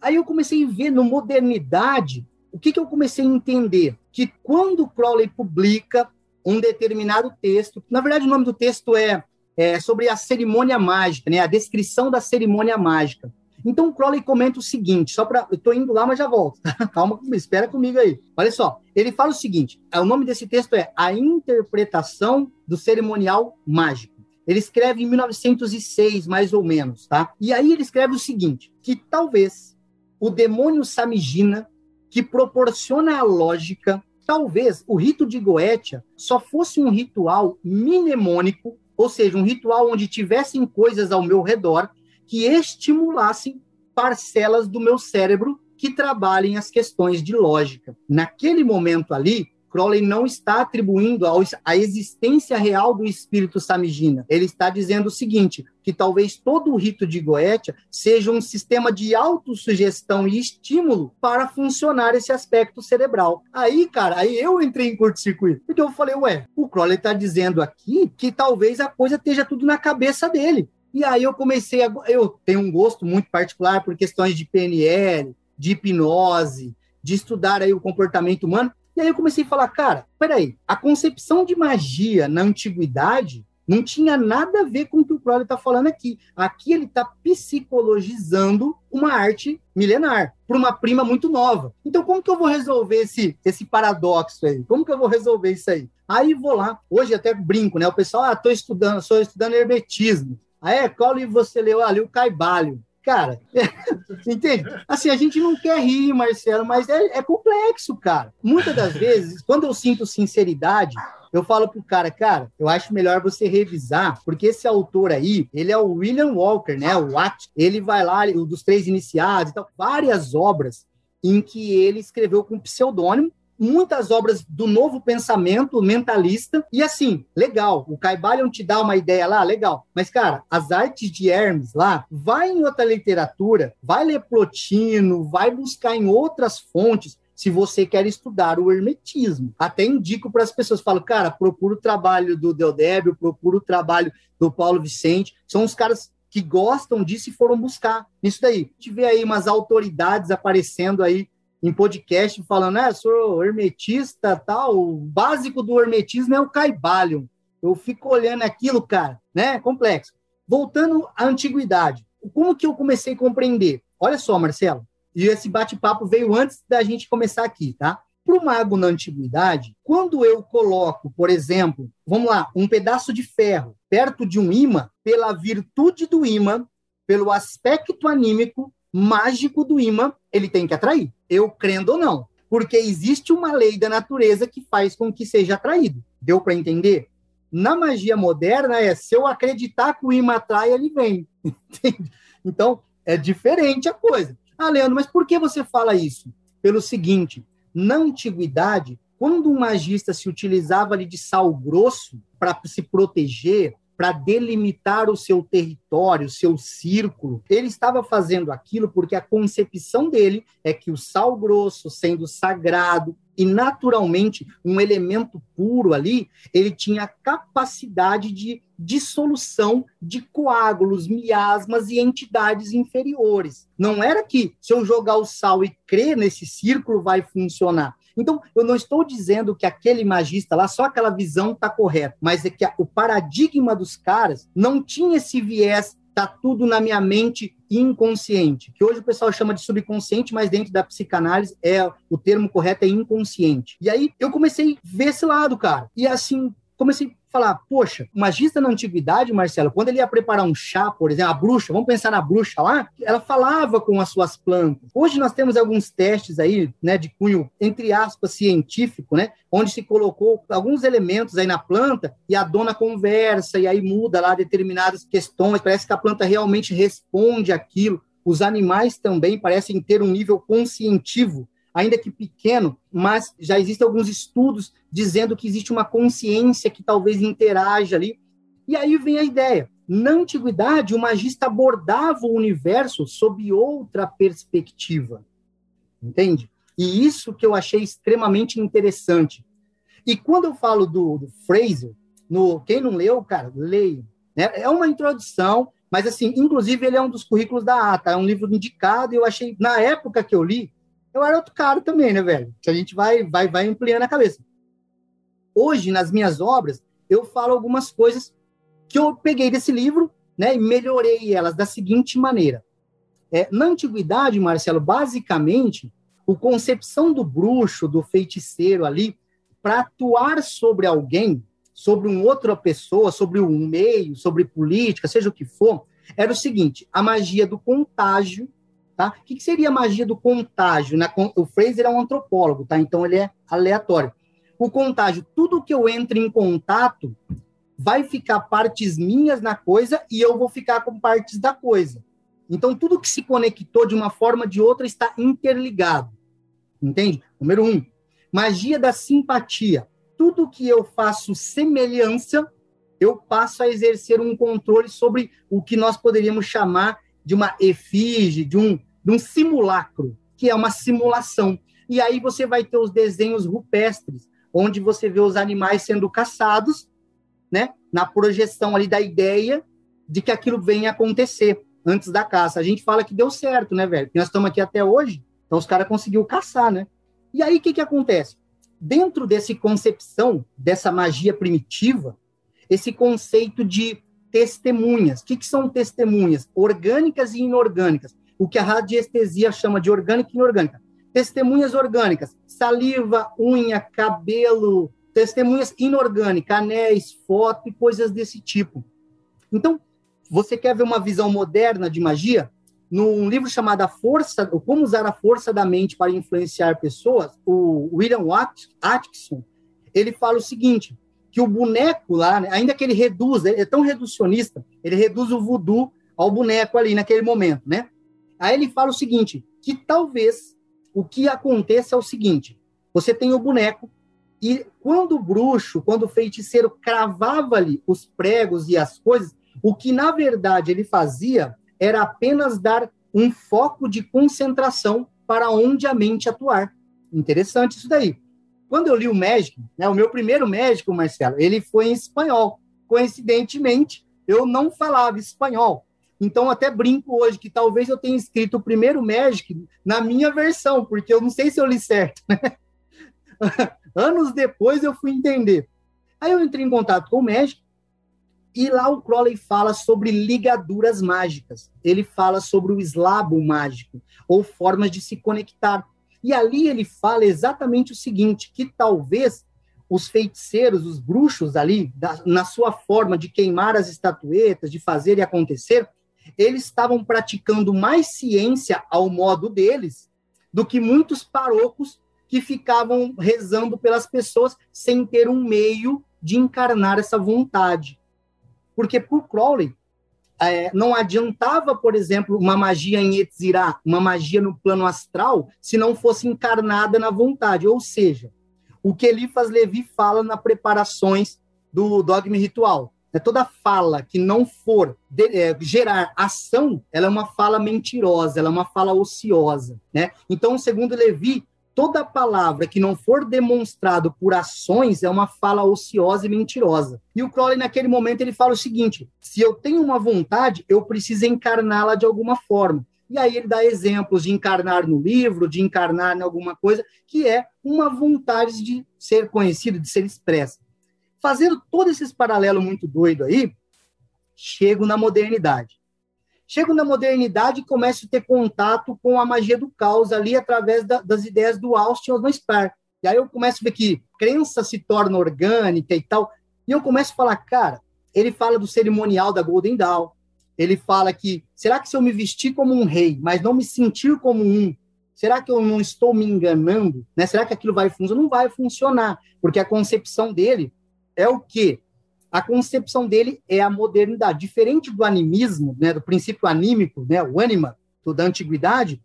Aí eu comecei a ver no modernidade o que, que eu comecei a entender? Que quando Crowley publica um determinado texto, na verdade o nome do texto é, é sobre a cerimônia mágica, né? a descrição da cerimônia mágica. Então o Crowley comenta o seguinte, só para eu estou indo lá, mas já volto. Calma, espera comigo aí. Olha só, ele fala o seguinte: o nome desse texto é A Interpretação do Cerimonial Mágico. Ele escreve em 1906, mais ou menos, tá? E aí ele escreve o seguinte: que talvez o demônio Samigina que proporciona a lógica. Talvez o rito de Goetia só fosse um ritual mnemônico, ou seja, um ritual onde tivessem coisas ao meu redor que estimulassem parcelas do meu cérebro que trabalhem as questões de lógica. Naquele momento ali, Crowley não está atribuindo a existência real do espírito samigina. Ele está dizendo o seguinte, que talvez todo o rito de Goetia seja um sistema de autossugestão e estímulo para funcionar esse aspecto cerebral. Aí, cara, aí eu entrei em curto-circuito. Porque eu falei, ué, o Crowley está dizendo aqui que talvez a coisa esteja tudo na cabeça dele. E aí eu comecei a. Eu tenho um gosto muito particular por questões de PNL, de hipnose, de estudar aí o comportamento humano. E aí eu comecei a falar, cara, peraí, a concepção de magia na antiguidade não tinha nada a ver com o que o Crowley está falando aqui. Aqui ele está psicologizando uma arte milenar para uma prima muito nova. Então, como que eu vou resolver esse, esse paradoxo aí? Como que eu vou resolver isso aí? Aí vou lá, hoje até brinco, né? O pessoal, ah, estou estudando, estou estudando hermetismo. Aí qual livro você leu? Ah, o Caibalho. Cara, entende? Assim, a gente não quer rir, Marcelo, mas é, é, complexo, cara. Muitas das vezes, quando eu sinto sinceridade, eu falo pro cara, cara, eu acho melhor você revisar, porque esse autor aí, ele é o William Walker, né? O Watt, ele vai lá, o dos três iniciados e tal, várias obras em que ele escreveu com pseudônimo, muitas obras do novo pensamento mentalista. E assim, legal, o Caibalion te dá uma ideia lá, legal. Mas, cara, as artes de Hermes lá, vai em outra literatura, vai ler Plotino, vai buscar em outras fontes se você quer estudar o hermetismo. Até indico para as pessoas, falo, cara, procura o trabalho do Deodébio, procura o trabalho do Paulo Vicente, são os caras que gostam disso e foram buscar isso daí. A gente vê aí umas autoridades aparecendo aí em podcast falando, né, sou hermetista, tal, o básico do hermetismo é o caibalion. Eu fico olhando aquilo, cara, né, complexo. Voltando à antiguidade, como que eu comecei a compreender? Olha só, Marcelo, e esse bate-papo veio antes da gente começar aqui, tá? Para o mago na antiguidade, quando eu coloco, por exemplo, vamos lá, um pedaço de ferro perto de um imã, pela virtude do imã, pelo aspecto anímico, mágico do imã, ele tem que atrair, eu crendo ou não. Porque existe uma lei da natureza que faz com que seja atraído. Deu para entender? Na magia moderna é se eu acreditar que o imã atrai, ele vem. Então, é diferente a coisa. Ah, Leandro, mas por que você fala isso? Pelo seguinte, na antiguidade, quando um magista se utilizava ali de sal grosso para se proteger, para delimitar o seu território, o seu círculo. Ele estava fazendo aquilo porque a concepção dele é que o sal grosso, sendo sagrado e naturalmente um elemento puro ali, ele tinha capacidade de dissolução de coágulos, miasmas e entidades inferiores. Não era que se eu jogar o sal e crer nesse círculo vai funcionar. Então, eu não estou dizendo que aquele magista lá, só aquela visão está correta, mas é que o paradigma dos caras não tinha esse viés tá tudo na minha mente inconsciente, que hoje o pessoal chama de subconsciente, mas dentro da psicanálise é o termo correto é inconsciente. E aí eu comecei a ver esse lado, cara. E assim, comecei falar, poxa, o magista na antiguidade, Marcelo, quando ele ia preparar um chá, por exemplo, a bruxa, vamos pensar na bruxa lá, ela falava com as suas plantas. Hoje nós temos alguns testes aí, né, de cunho, entre aspas, científico, né, onde se colocou alguns elementos aí na planta e a dona conversa e aí muda lá determinadas questões, parece que a planta realmente responde aquilo. Os animais também parecem ter um nível conscientivo ainda que pequeno, mas já existem alguns estudos dizendo que existe uma consciência que talvez interaja ali. E aí vem a ideia. Na antiguidade, o magista abordava o universo sob outra perspectiva. Entende? E isso que eu achei extremamente interessante. E quando eu falo do, do Fraser, no, quem não leu, cara, leia. Né? É uma introdução, mas assim, inclusive ele é um dos currículos da ATA, é um livro indicado, e eu achei, na época que eu li, eu era outro cara também, né, velho? Que a gente vai, vai, vai ampliando a cabeça. Hoje, nas minhas obras, eu falo algumas coisas que eu peguei desse livro, né, e melhorei elas da seguinte maneira. É, na antiguidade, Marcelo, basicamente, o concepção do bruxo, do feiticeiro ali, para atuar sobre alguém, sobre uma outra pessoa, sobre um meio, sobre política, seja o que for, era o seguinte: a magia do contágio Tá? O que, seria a magia do contágio? Na, o Fraser é um antropólogo, tá? então ele é aleatório. O contágio, tudo que eu entre em contato vai ficar partes minhas na coisa e eu vou ficar com partes da coisa. Então, tudo que se conectou de uma forma ou de outra está interligado. Entende? Número um, magia da simpatia. Tudo que eu faço semelhança, eu passo a exercer um controle sobre o que nós poderíamos chamar de uma efígie, de um, de um simulacro, que é uma simulação. E aí você vai ter os desenhos rupestres, onde você vê os animais sendo caçados, né? Na projeção ali da ideia de que aquilo venha acontecer antes da caça. A gente fala que deu certo, né, velho? nós estamos aqui até hoje, então os caras conseguiu caçar, né? E aí o que que acontece? Dentro desse concepção dessa magia primitiva, esse conceito de testemunhas. O que, que são testemunhas? Orgânicas e inorgânicas o que a radiestesia chama de orgânica e inorgânica. Testemunhas orgânicas, saliva, unha, cabelo, testemunhas inorgânicas, anéis, foto e coisas desse tipo. Então, você quer ver uma visão moderna de magia? Num livro chamado a Força, Como Usar a Força da Mente para Influenciar Pessoas, o William Atkinson, ele fala o seguinte, que o boneco lá, né, ainda que ele reduza, ele é tão reducionista, ele reduz o voodoo ao boneco ali naquele momento, né? Aí ele fala o seguinte: que talvez o que aconteça é o seguinte: você tem o boneco, e quando o bruxo, quando o feiticeiro cravava ali os pregos e as coisas, o que na verdade ele fazia era apenas dar um foco de concentração para onde a mente atuar. Interessante isso daí. Quando eu li o Magic, né, o meu primeiro médico, Marcelo, ele foi em espanhol. Coincidentemente, eu não falava espanhol. Então, até brinco hoje que talvez eu tenha escrito o primeiro Magic na minha versão, porque eu não sei se eu li certo. Né? Anos depois eu fui entender. Aí eu entrei em contato com o Magic e lá o Crowley fala sobre ligaduras mágicas. Ele fala sobre o eslabo mágico, ou formas de se conectar. E ali ele fala exatamente o seguinte: que talvez os feiticeiros, os bruxos ali, da, na sua forma de queimar as estatuetas, de fazer e acontecer, eles estavam praticando mais ciência ao modo deles do que muitos parocos que ficavam rezando pelas pessoas sem ter um meio de encarnar essa vontade. Porque por Crowley, é, não adiantava, por exemplo, uma magia em Etzirá, uma magia no plano astral, se não fosse encarnada na vontade. Ou seja, o que Elifas Levi fala nas preparações do dogma ritual. É toda fala que não for de, é, gerar ação, ela é uma fala mentirosa, ela é uma fala ociosa, né? Então, segundo Levi, toda palavra que não for demonstrado por ações é uma fala ociosa e mentirosa. E o Crowley, naquele momento, ele fala o seguinte: se eu tenho uma vontade, eu preciso encarná-la de alguma forma. E aí ele dá exemplos de encarnar no livro, de encarnar em alguma coisa, que é uma vontade de ser conhecido, de ser expressa. Fazendo todos esses paralelos muito doido aí, chego na modernidade. Chego na modernidade e começo a ter contato com a magia do caos ali através da, das ideias do Austin Osman Spar. E aí eu começo a ver que crença se torna orgânica e tal. E eu começo a falar, cara, ele fala do cerimonial da Golden Dawn. Ele fala que, será que se eu me vestir como um rei, mas não me sentir como um, será que eu não estou me enganando? Né? Será que aquilo vai funcionar? Não vai funcionar, porque a concepção dele é o quê? a concepção dele é a modernidade. Diferente do animismo, né, do princípio anímico, né, o ânima da antiguidade,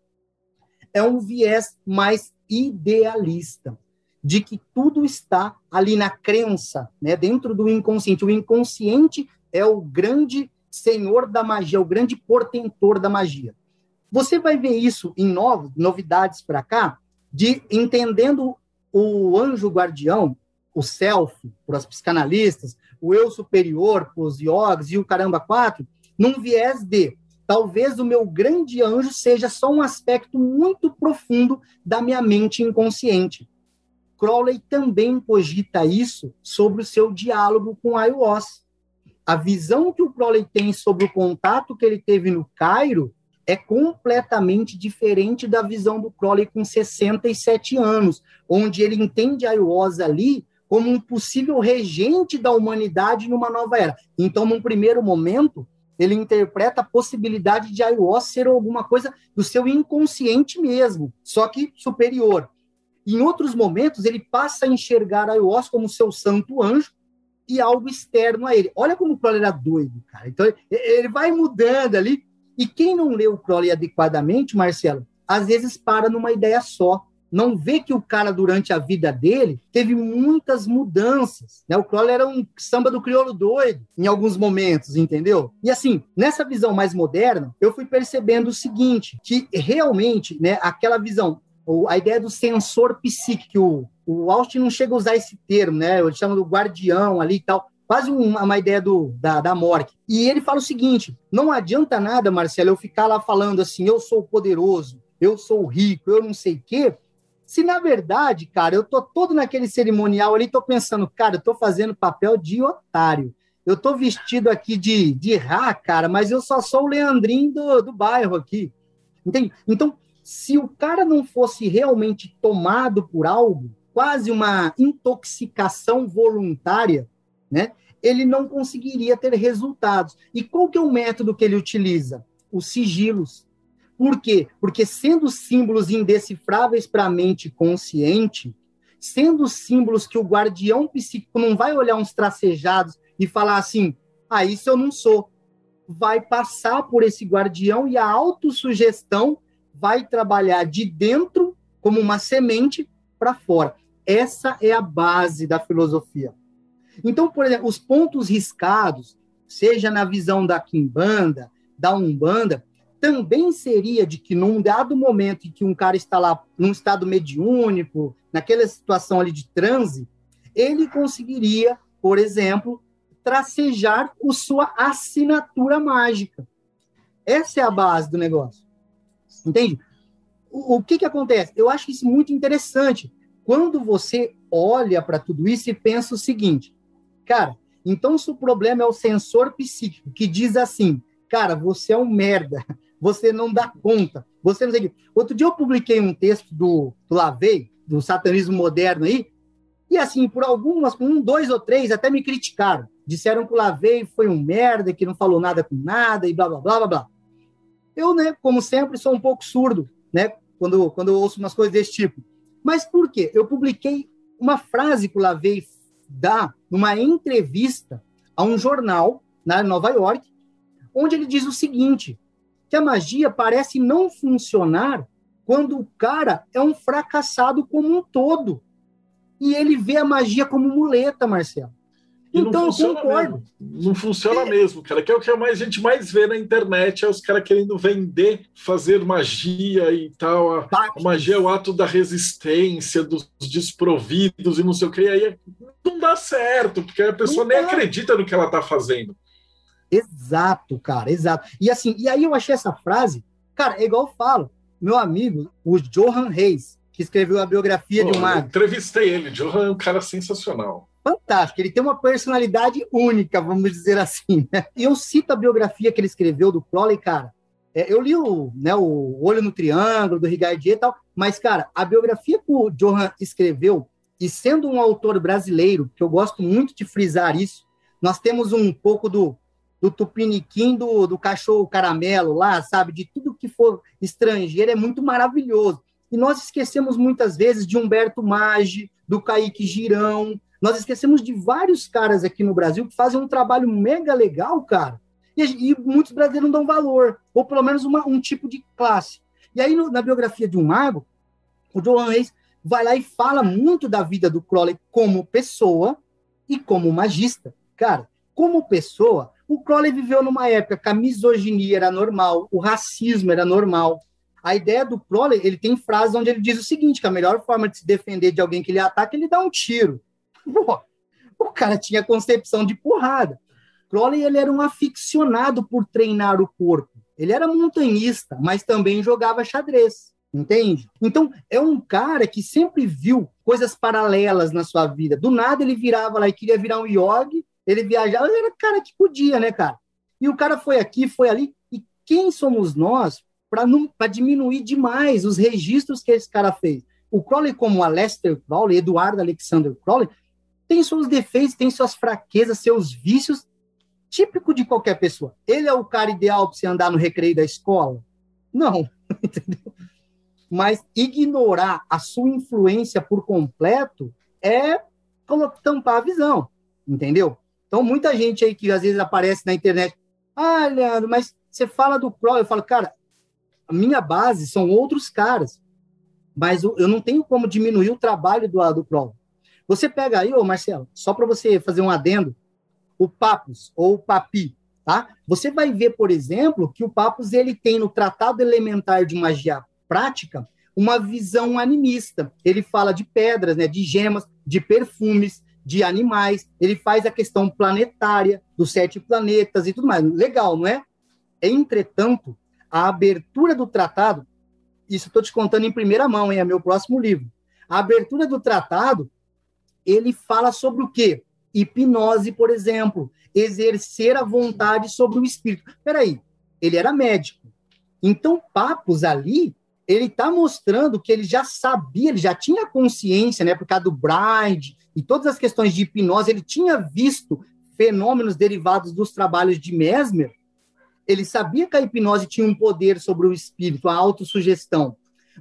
é um viés mais idealista, de que tudo está ali na crença, né, dentro do inconsciente. O inconsciente é o grande senhor da magia, o grande portentor da magia. Você vai ver isso em novos, novidades para cá, de entendendo o anjo guardião, o self, para os psicanalistas, o eu superior para os yogis e o caramba quatro, num viés de talvez o meu grande anjo seja só um aspecto muito profundo da minha mente inconsciente. Crowley também cogita isso sobre o seu diálogo com Aiwass. A visão que o Crowley tem sobre o contato que ele teve no Cairo é completamente diferente da visão do Crowley com 67 anos, onde ele entende Aiwass ali como um possível regente da humanidade numa nova era. Então, num primeiro momento, ele interpreta a possibilidade de Aiwass ser alguma coisa do seu inconsciente mesmo, só que superior. Em outros momentos, ele passa a enxergar Aiwass como seu santo anjo e algo externo a ele. Olha como o Crowley era doido, cara. Então, ele vai mudando ali. E quem não lê o Crowley adequadamente, Marcelo, às vezes para numa ideia só não vê que o cara, durante a vida dele, teve muitas mudanças. Né? O Crowley era um samba do crioulo doido em alguns momentos, entendeu? E assim, nessa visão mais moderna, eu fui percebendo o seguinte, que realmente, né, aquela visão, a ideia do sensor psíquico, o, Austin não chega a usar esse termo, né? Ele chama do guardião ali e tal, quase uma, uma ideia do, da, da morte. E ele fala o seguinte: não adianta nada, Marcelo, eu ficar lá falando assim, eu sou poderoso, eu sou rico, eu não sei o quê, se na verdade, cara, eu tô todo naquele cerimonial ali, tô pensando, cara, eu tô fazendo papel de otário. Eu tô vestido aqui de, de rá, cara, mas eu só sou o Leandrinho do, do bairro aqui. Entende? Então, se o cara não fosse realmente tomado por algo, quase uma intoxicação voluntária, né? Ele não conseguiria ter resultados. E qual que é o método que ele utiliza? Os sigilos. Por quê? Porque sendo símbolos indecifráveis para a mente consciente, sendo símbolos que o guardião psíquico não vai olhar uns tracejados e falar assim: ah, isso eu não sou. Vai passar por esse guardião e a autossugestão vai trabalhar de dentro como uma semente para fora. Essa é a base da filosofia. Então, por exemplo, os pontos riscados, seja na visão da Kimbanda, da Umbanda, também seria de que num dado momento em que um cara está lá num estado mediúnico, naquela situação ali de transe, ele conseguiria, por exemplo, tracejar com sua assinatura mágica. Essa é a base do negócio. Entende? O, o que, que acontece? Eu acho isso muito interessante. Quando você olha para tudo isso e pensa o seguinte, cara, então se o problema é o sensor psíquico que diz assim, cara, você é um merda, você não dá conta. Você não sei. Outro dia eu publiquei um texto do, do Lavei, do satanismo moderno aí, e assim, por algumas, um, dois ou três, até me criticaram. Disseram que o Lavei foi um merda, que não falou nada com nada, e blá, blá, blá, blá, blá. Eu, né, como sempre, sou um pouco surdo, né, quando, quando eu ouço umas coisas desse tipo. Mas por quê? Eu publiquei uma frase que o Lavei dá numa entrevista a um jornal na Nova York, onde ele diz o seguinte: que a magia parece não funcionar quando o cara é um fracassado como um todo. E ele vê a magia como muleta, Marcelo. E então, eu concordo. Mesmo. Não funciona é. mesmo, cara. Que é o que a gente mais vê na internet, é os caras querendo vender, fazer magia e tal. A, a, magia é o ato da resistência, dos desprovidos e não sei o que. E aí não dá certo, porque a pessoa não nem dá. acredita no que ela tá fazendo. Exato, cara, exato. E assim, e aí eu achei essa frase, cara, é igual eu falo, meu amigo, o Johan Reis, que escreveu a biografia Pô, de um mago. Entrevistei ele, Johan é um cara sensacional fantástico. Ele tem uma personalidade única, vamos dizer assim. Né? E eu cito a biografia que ele escreveu do Crowley, cara. É, eu li o, né, o Olho no Triângulo, do Rigardier e tal, mas, cara, a biografia que o Johan escreveu, e sendo um autor brasileiro, que eu gosto muito de frisar isso, nós temos um pouco do, do tupiniquim do, do cachorro caramelo lá, sabe? De tudo que for estrangeiro é muito maravilhoso. E nós esquecemos muitas vezes de Humberto Maggi, do Kaique Girão, nós esquecemos de vários caras aqui no Brasil que fazem um trabalho mega legal, cara, e, e muitos brasileiros não dão valor, ou pelo menos uma, um tipo de classe. E aí, no, na biografia de um mago, o Johan Reis vai lá e fala muito da vida do Crowley como pessoa e como magista. Cara, como pessoa, o Crowley viveu numa época que a misoginia era normal, o racismo era normal. A ideia do Crowley, ele tem frases onde ele diz o seguinte, que a melhor forma de se defender de alguém que ele ataca é ele dar um tiro. Pô, o cara tinha concepção de porrada. Crowley ele era um aficionado por treinar o corpo. Ele era montanhista, mas também jogava xadrez, entende? Então, é um cara que sempre viu coisas paralelas na sua vida. Do nada ele virava lá e queria virar um yogi, ele viajava, ele era cara que podia, né, cara? E o cara foi aqui, foi ali. E quem somos nós para diminuir demais os registros que esse cara fez? O Crowley, como Aleister Crowley, Eduardo Alexander Crowley, tem seus defeitos, tem suas fraquezas, seus vícios, típico de qualquer pessoa. Ele é o cara ideal para você andar no recreio da escola? Não, entendeu? Mas ignorar a sua influência por completo é tampar a visão, entendeu? Então, muita gente aí que às vezes aparece na internet, ah, Leandro, mas você fala do Pro, eu falo, cara, a minha base são outros caras, mas eu não tenho como diminuir o trabalho do, do Pro. Você pega aí, ô Marcelo, só para você fazer um adendo, o Papus ou o Papi, tá? Você vai ver, por exemplo, que o Papus ele tem no Tratado Elementar de Magia Prática uma visão animista. Ele fala de pedras, né, de gemas, de perfumes, de animais. Ele faz a questão planetária dos sete planetas e tudo mais. Legal, não é? Entretanto, a abertura do tratado, isso estou te contando em primeira mão, hein, é meu próximo livro. A abertura do tratado ele fala sobre o quê? Hipnose, por exemplo, exercer a vontade sobre o espírito. Peraí, ele era médico. Então, Papos ali, ele está mostrando que ele já sabia, ele já tinha consciência, né, por causa do Bride e todas as questões de hipnose, ele tinha visto fenômenos derivados dos trabalhos de Mesmer, ele sabia que a hipnose tinha um poder sobre o espírito, a autossugestão.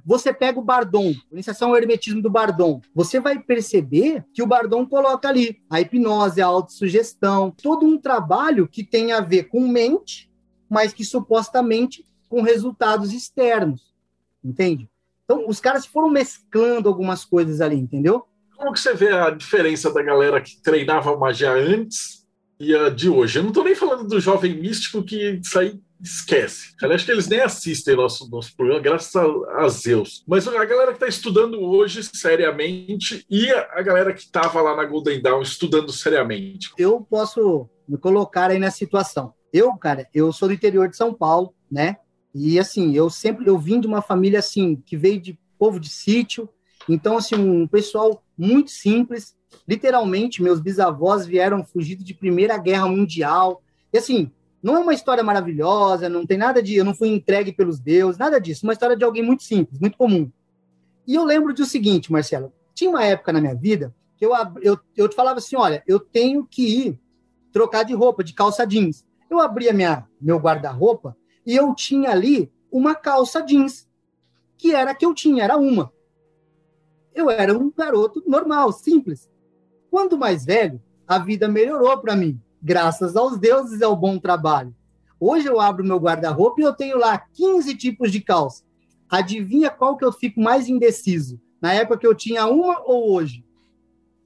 Você pega o Bardon, iniciação ao hermetismo do Bardon, você vai perceber que o Bardon coloca ali a hipnose, a autossugestão, todo um trabalho que tem a ver com mente, mas que supostamente com resultados externos, entende? Então, os caras foram mesclando algumas coisas ali, entendeu? Como que você vê a diferença da galera que treinava magia antes e a de hoje? Eu não estou nem falando do jovem místico que aí esquece. acho que eles nem assistem nosso, nosso programa, graças a, a Zeus. Mas a galera que está estudando hoje seriamente e a, a galera que estava lá na Golden Dawn estudando seriamente. Eu posso me colocar aí na situação. Eu, cara, eu sou do interior de São Paulo, né? E assim, eu sempre eu vim de uma família assim que veio de povo de sítio, então assim, um pessoal muito simples. Literalmente, meus bisavós vieram fugidos de Primeira Guerra Mundial. E assim, não é uma história maravilhosa, não tem nada de eu não fui entregue pelos deuses, nada disso. Uma história de alguém muito simples, muito comum. E eu lembro do seguinte, Marcelo, tinha uma época na minha vida que eu, eu, eu te falava assim: olha, eu tenho que ir trocar de roupa, de calça jeans. Eu abria minha, meu guarda-roupa e eu tinha ali uma calça jeans, que era a que eu tinha, era uma. Eu era um garoto normal, simples. Quando mais velho, a vida melhorou para mim graças aos deuses, é o bom trabalho. Hoje eu abro meu guarda-roupa e eu tenho lá 15 tipos de calça. Adivinha qual que eu fico mais indeciso? Na época que eu tinha uma ou hoje?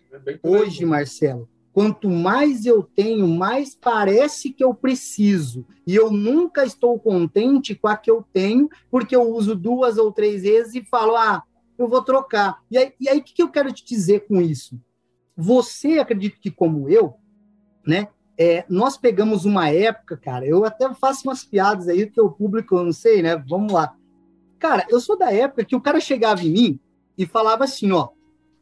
É hoje, Marcelo, quanto mais eu tenho, mais parece que eu preciso. E eu nunca estou contente com a que eu tenho, porque eu uso duas ou três vezes e falo, ah, eu vou trocar. E aí, e aí o que eu quero te dizer com isso? Você, acredito que como eu, né, é, nós pegamos uma época, cara, eu até faço umas piadas aí que o público, eu não sei, né? Vamos lá. Cara, eu sou da época que o cara chegava em mim e falava assim, ó,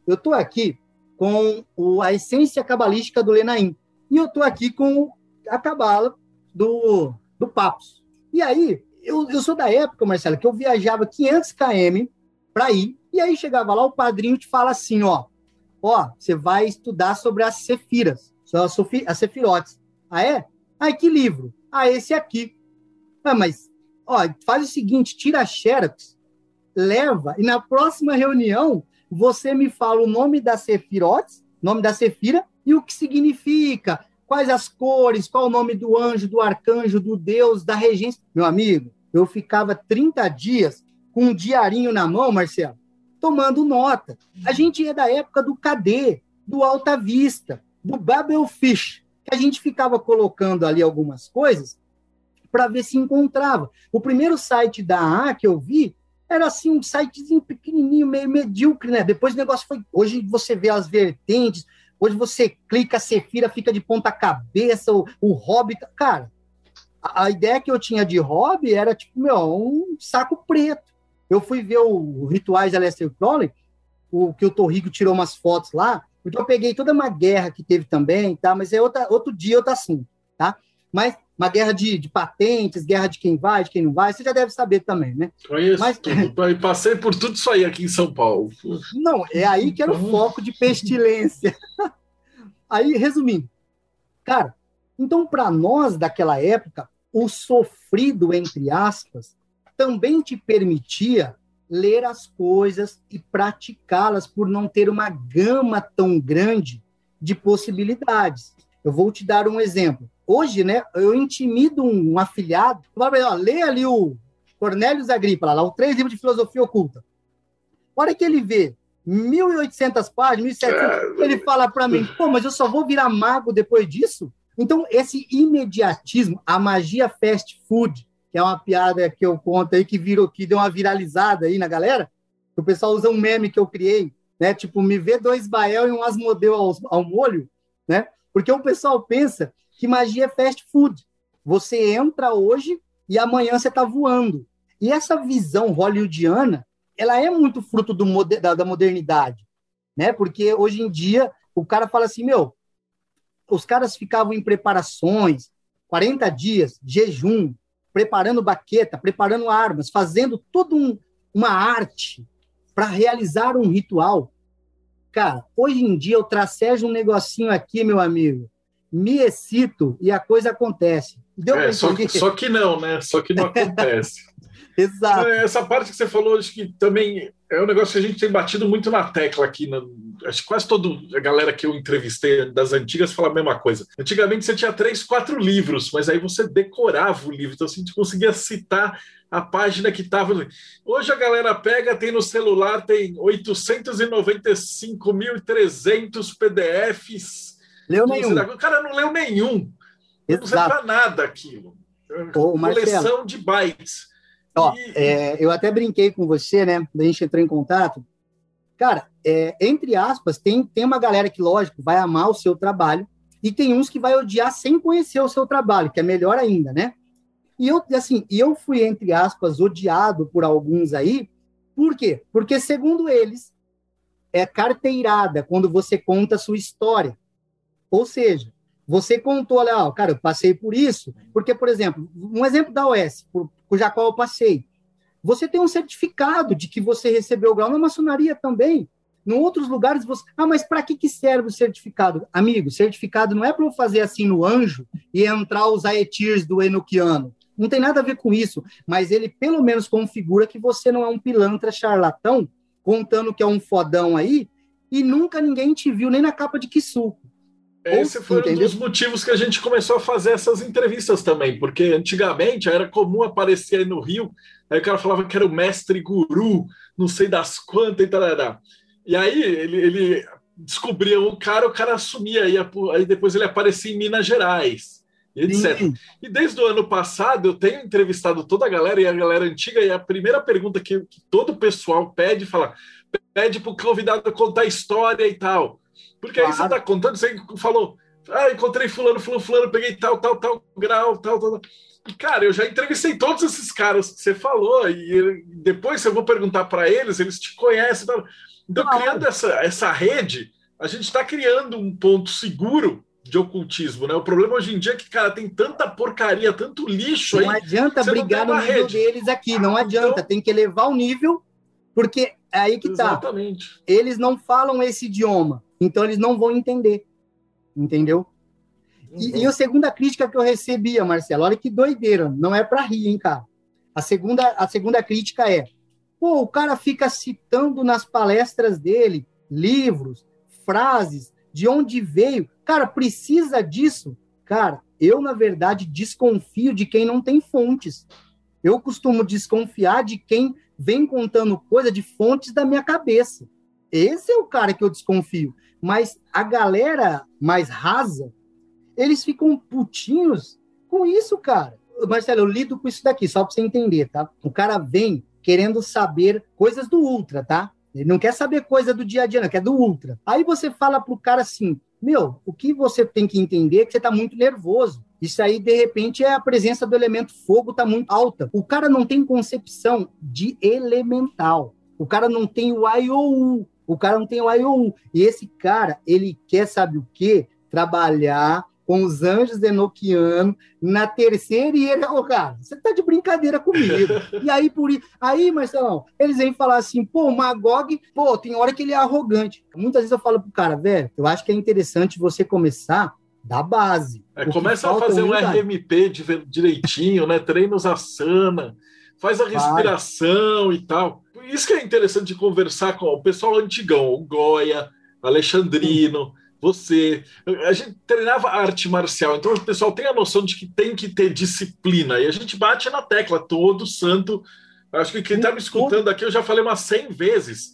eu tô aqui com o, a essência cabalística do Lenaim. E eu estou aqui com a cabala do, do Papos. E aí, eu, eu sou da época, Marcelo, que eu viajava 500 km para ir, e aí chegava lá, o padrinho te fala assim, ó, ó, você vai estudar sobre as sefiras, as sefirotes. Ah, é? Ah, que livro? Ah, esse aqui. Ah, mas, ó, faz o seguinte, tira a xerox, leva, e na próxima reunião você me fala o nome da Sefirotes, nome da Sefira, e o que significa, quais as cores, qual o nome do anjo, do arcanjo, do Deus, da regência. Meu amigo, eu ficava 30 dias com um diarinho na mão, Marcelo, tomando nota. A gente é da época do KD, do Alta Vista, do Babelfish, que a gente ficava colocando ali algumas coisas para ver se encontrava. O primeiro site da A que eu vi era assim um sitezinho pequenininho, meio medíocre, né? Depois o negócio foi. Hoje você vê as vertentes, hoje você clica, a Sefira fica de ponta cabeça, o, o Hobbit. Cara, a, a, ideia que eu tinha de hobby era tipo, meu, um saco preto. Eu fui ver o, Rituais de Aleister Crowley, o que o Torrigo tirou umas fotos lá, porque eu peguei toda uma guerra que teve também, tá? Mas é outra, outro dia, outro assunto, tá? Mas uma guerra de, de, patentes, guerra de quem vai, de quem não vai, você já deve saber também, né? Conheço Mas, tudo, passei por tudo isso aí aqui em São Paulo. Não, é aí que era o então- foco de pestilência. aí, resumindo, cara, então para nós daquela época, o sofrido, entre aspas, também te permitia ler as coisas e praticá-las por não ter uma gama tão grande de possibilidades. Eu vou te dar um exemplo hoje, né, eu intimido um, afiliado, ó, lê ali o Cornélios Agrícola, lá, o três livros de filosofia oculta. A hora que ele vê 1.800 páginas, 1.700, é... ele fala para mim, pô, mas eu só vou virar mago depois disso? Então, esse imediatismo, a magia fast food, que é uma piada que eu conto aí, que virou, que deu uma viralizada aí na galera, o pessoal usa um meme que eu criei, né? Tipo, me vê dois bael e um asmodeu ao, ao molho, né? Porque o pessoal pensa que magia é fast food. Você entra hoje e amanhã você está voando. E essa visão hollywoodiana, ela é muito fruto do, da, da modernidade, né? Porque hoje em dia o cara fala assim, meu, os caras ficavam em preparações, 40 dias, jejum, preparando baqueta, preparando armas, fazendo toda um, uma arte para realizar um ritual. Cara, hoje em dia eu tracejo um negocinho aqui, meu amigo, me excito e a coisa acontece. Deu é, só, que, só que não, né? Só que não acontece. Exato. Essa parte que você falou, acho que também é um negócio que a gente tem batido muito na tecla aqui. Na, acho que quase toda a galera que eu entrevistei das antigas fala a mesma coisa. Antigamente você tinha três, quatro livros, mas aí você decorava o livro, então assim, a gente conseguia citar a página que estava. Hoje a galera pega, tem no celular, tem 895.300 PDFs Leu nenhum. O cara não leu nenhum. Exato. Não serve para nada aquilo. Ô, Coleção de bytes. Ó, e... é, eu até brinquei com você, né? A gente entrou em contato. Cara, é, entre aspas, tem, tem uma galera que, lógico, vai amar o seu trabalho e tem uns que vai odiar sem conhecer o seu trabalho, que é melhor ainda, né? E eu, assim, eu fui, entre aspas, odiado por alguns aí. Por quê? Porque, segundo eles, é carteirada quando você conta a sua história. Ou seja, você contou, olha, ó, cara, eu passei por isso, porque, por exemplo, um exemplo da OS, por, cuja qual eu passei, você tem um certificado de que você recebeu o grau na maçonaria também. Em outros lugares, você. Ah, mas para que, que serve o certificado? Amigo, certificado não é para eu fazer assim no anjo e entrar os aetirs do enoquiano. Não tem nada a ver com isso, mas ele pelo menos configura que você não é um pilantra charlatão contando que é um fodão aí e nunca ninguém te viu nem na capa de que suco. Esse foi Entendeu? um dos motivos que a gente começou a fazer essas entrevistas também, porque antigamente era comum aparecer aí no Rio, aí o cara falava que era o mestre guru, não sei das quantas e tal. E aí ele, ele descobria um cara, o cara assumia, aí, aí depois ele aparecia em Minas Gerais, etc. Sim. E desde o ano passado eu tenho entrevistado toda a galera, e a galera antiga, e a primeira pergunta que, que todo o pessoal pede, fala, pede para o convidado contar história e tal. Porque claro. aí você está contando, você falou, ah, encontrei fulano, fulano, fulano, peguei tal, tal, tal grau, tal, tal. E, cara, eu já entrevistei todos esses caras que você falou, e depois eu vou perguntar para eles, eles te conhecem. Tal. Então, claro. criando essa, essa rede, a gente está criando um ponto seguro de ocultismo, né? O problema hoje em dia é que, cara, tem tanta porcaria, tanto lixo não aí. Adianta não brigar no nível rede. deles aqui, não adianta, então, tem que elevar o nível, porque é aí que tá. Exatamente. Eles não falam esse idioma. Então eles não vão entender. Entendeu? E, e, a segunda crítica que eu recebia, Marcelo, olha que doideira, não é para rir, hein, cara. A segunda, a segunda crítica é: pô, o cara fica citando nas palestras dele livros, frases, de onde veio. Cara, precisa disso? Cara, eu, na verdade, desconfio de quem não tem fontes. Eu costumo desconfiar de quem vem contando coisa de fontes da minha cabeça. Esse é o cara que eu desconfio. Mas a galera mais rasa, eles ficam putinhos com isso, cara. Marcelo, eu lido com isso daqui, só para você entender, tá? O cara vem querendo saber coisas do Ultra, tá? Ele não quer saber coisa do dia a dia, não, quer do Ultra. Aí você fala pro cara assim, meu, o que você tem que entender é que você tá muito nervoso. Isso aí, de repente, é a presença do elemento fogo tá muito alta. O cara não tem concepção de elemental. O cara não tem o IOU. O cara não tem o IOU. E esse cara, ele quer, sabe o quê? Trabalhar com os anjos enoquianos na terceira e ele, oh, cara, você tá de brincadeira comigo. e aí, por aí, Marcelão, eles vêm falar assim, pô, o Magog, pô, tem hora que ele é arrogante. Muitas vezes eu falo pro cara, velho, eu acho que é interessante você começar da base. É, começa a fazer um RMP direitinho, né? Treinos asana, faz a respiração Vai. e tal isso que é interessante de conversar com o pessoal antigão, o Goya, Alexandrino, você. A gente treinava arte marcial, então o pessoal tem a noção de que tem que ter disciplina. E a gente bate na tecla todo santo. Acho que quem está me escutando aqui, eu já falei umas 100 vezes.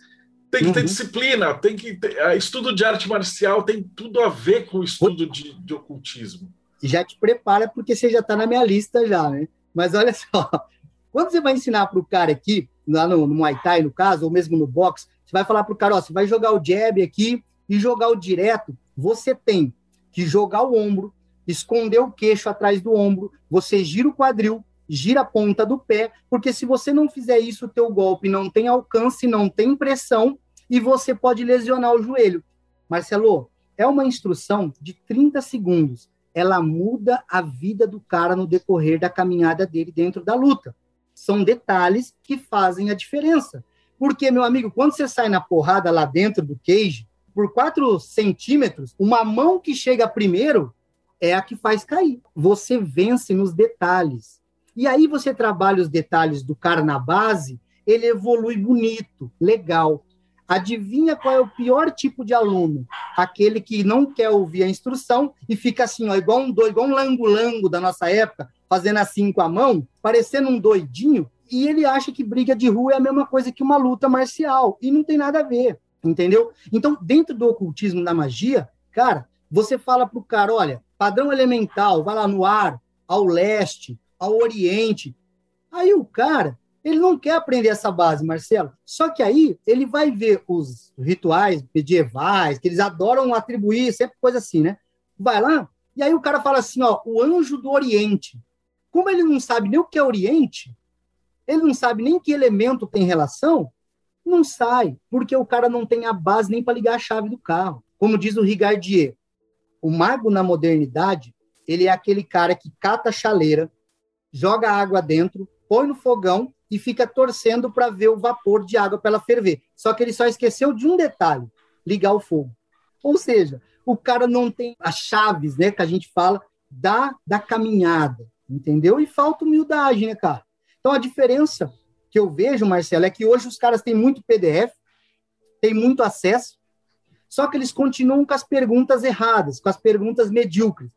Tem que ter uhum. disciplina, tem que ter. Estudo de arte marcial tem tudo a ver com o estudo de, de ocultismo. Já te prepara, porque você já está na minha lista já, né? Mas olha só, quando você vai ensinar para o cara aqui, lá no, no Muay Thai, no caso, ou mesmo no boxe, você vai falar para o cara, ó, você vai jogar o jab aqui e jogar o direto, você tem que jogar o ombro, esconder o queixo atrás do ombro, você gira o quadril, gira a ponta do pé, porque se você não fizer isso, o teu golpe não tem alcance, não tem pressão e você pode lesionar o joelho. Marcelo, é uma instrução de 30 segundos. Ela muda a vida do cara no decorrer da caminhada dele dentro da luta. São detalhes que fazem a diferença. Porque, meu amigo, quando você sai na porrada lá dentro do cage, por 4 centímetros, uma mão que chega primeiro é a que faz cair. Você vence nos detalhes. E aí você trabalha os detalhes do cara na base, ele evolui bonito, legal. Adivinha qual é o pior tipo de aluno? Aquele que não quer ouvir a instrução e fica assim, ó, igual um doido, igual um lango-lango da nossa época, fazendo assim com a mão, parecendo um doidinho, e ele acha que briga de rua é a mesma coisa que uma luta marcial, e não tem nada a ver, entendeu? Então, dentro do ocultismo da magia, cara, você fala pro cara, olha, padrão elemental, vai lá no ar, ao leste, ao oriente. Aí o cara, ele não quer aprender essa base, Marcelo. Só que aí ele vai ver os rituais medievais, que eles adoram atribuir, sempre coisa assim, né? Vai lá, e aí o cara fala assim, ó, o anjo do Oriente. Como ele não sabe nem o que é Oriente, ele não sabe nem que elemento tem relação, não sai, porque o cara não tem a base nem para ligar a chave do carro. Como diz o Rigardier, o mago na modernidade, ele é aquele cara que cata a chaleira, joga água dentro, põe no fogão e fica torcendo para ver o vapor de água para ela ferver. Só que ele só esqueceu de um detalhe: ligar o fogo. Ou seja, o cara não tem as chaves, né, que a gente fala da, da caminhada entendeu? E falta humildade, né, cara? Então a diferença que eu vejo, Marcelo, é que hoje os caras têm muito PDF, têm muito acesso, Só que eles continuam com as perguntas erradas, com as perguntas medíocres.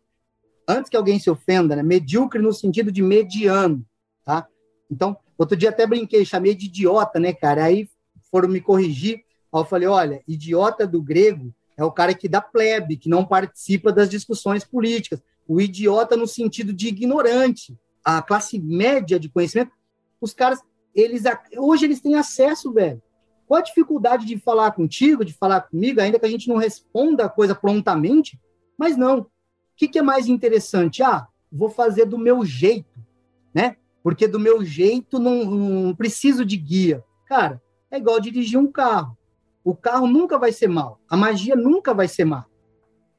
Antes que alguém se ofenda, né? Medíocre no sentido de mediano, tá? Então, outro dia até brinquei, chamei de idiota, né, cara? Aí foram me corrigir. Aí eu falei, olha, idiota do grego é o cara que dá plebe, que não participa das discussões políticas. O idiota no sentido de ignorante. A classe média de conhecimento, os caras, eles hoje eles têm acesso, velho. Qual a dificuldade de falar contigo, de falar comigo, ainda que a gente não responda a coisa prontamente? Mas não. O que, que é mais interessante? Ah, vou fazer do meu jeito, né? Porque do meu jeito não, não preciso de guia. Cara, é igual dirigir um carro. O carro nunca vai ser mal. A magia nunca vai ser má,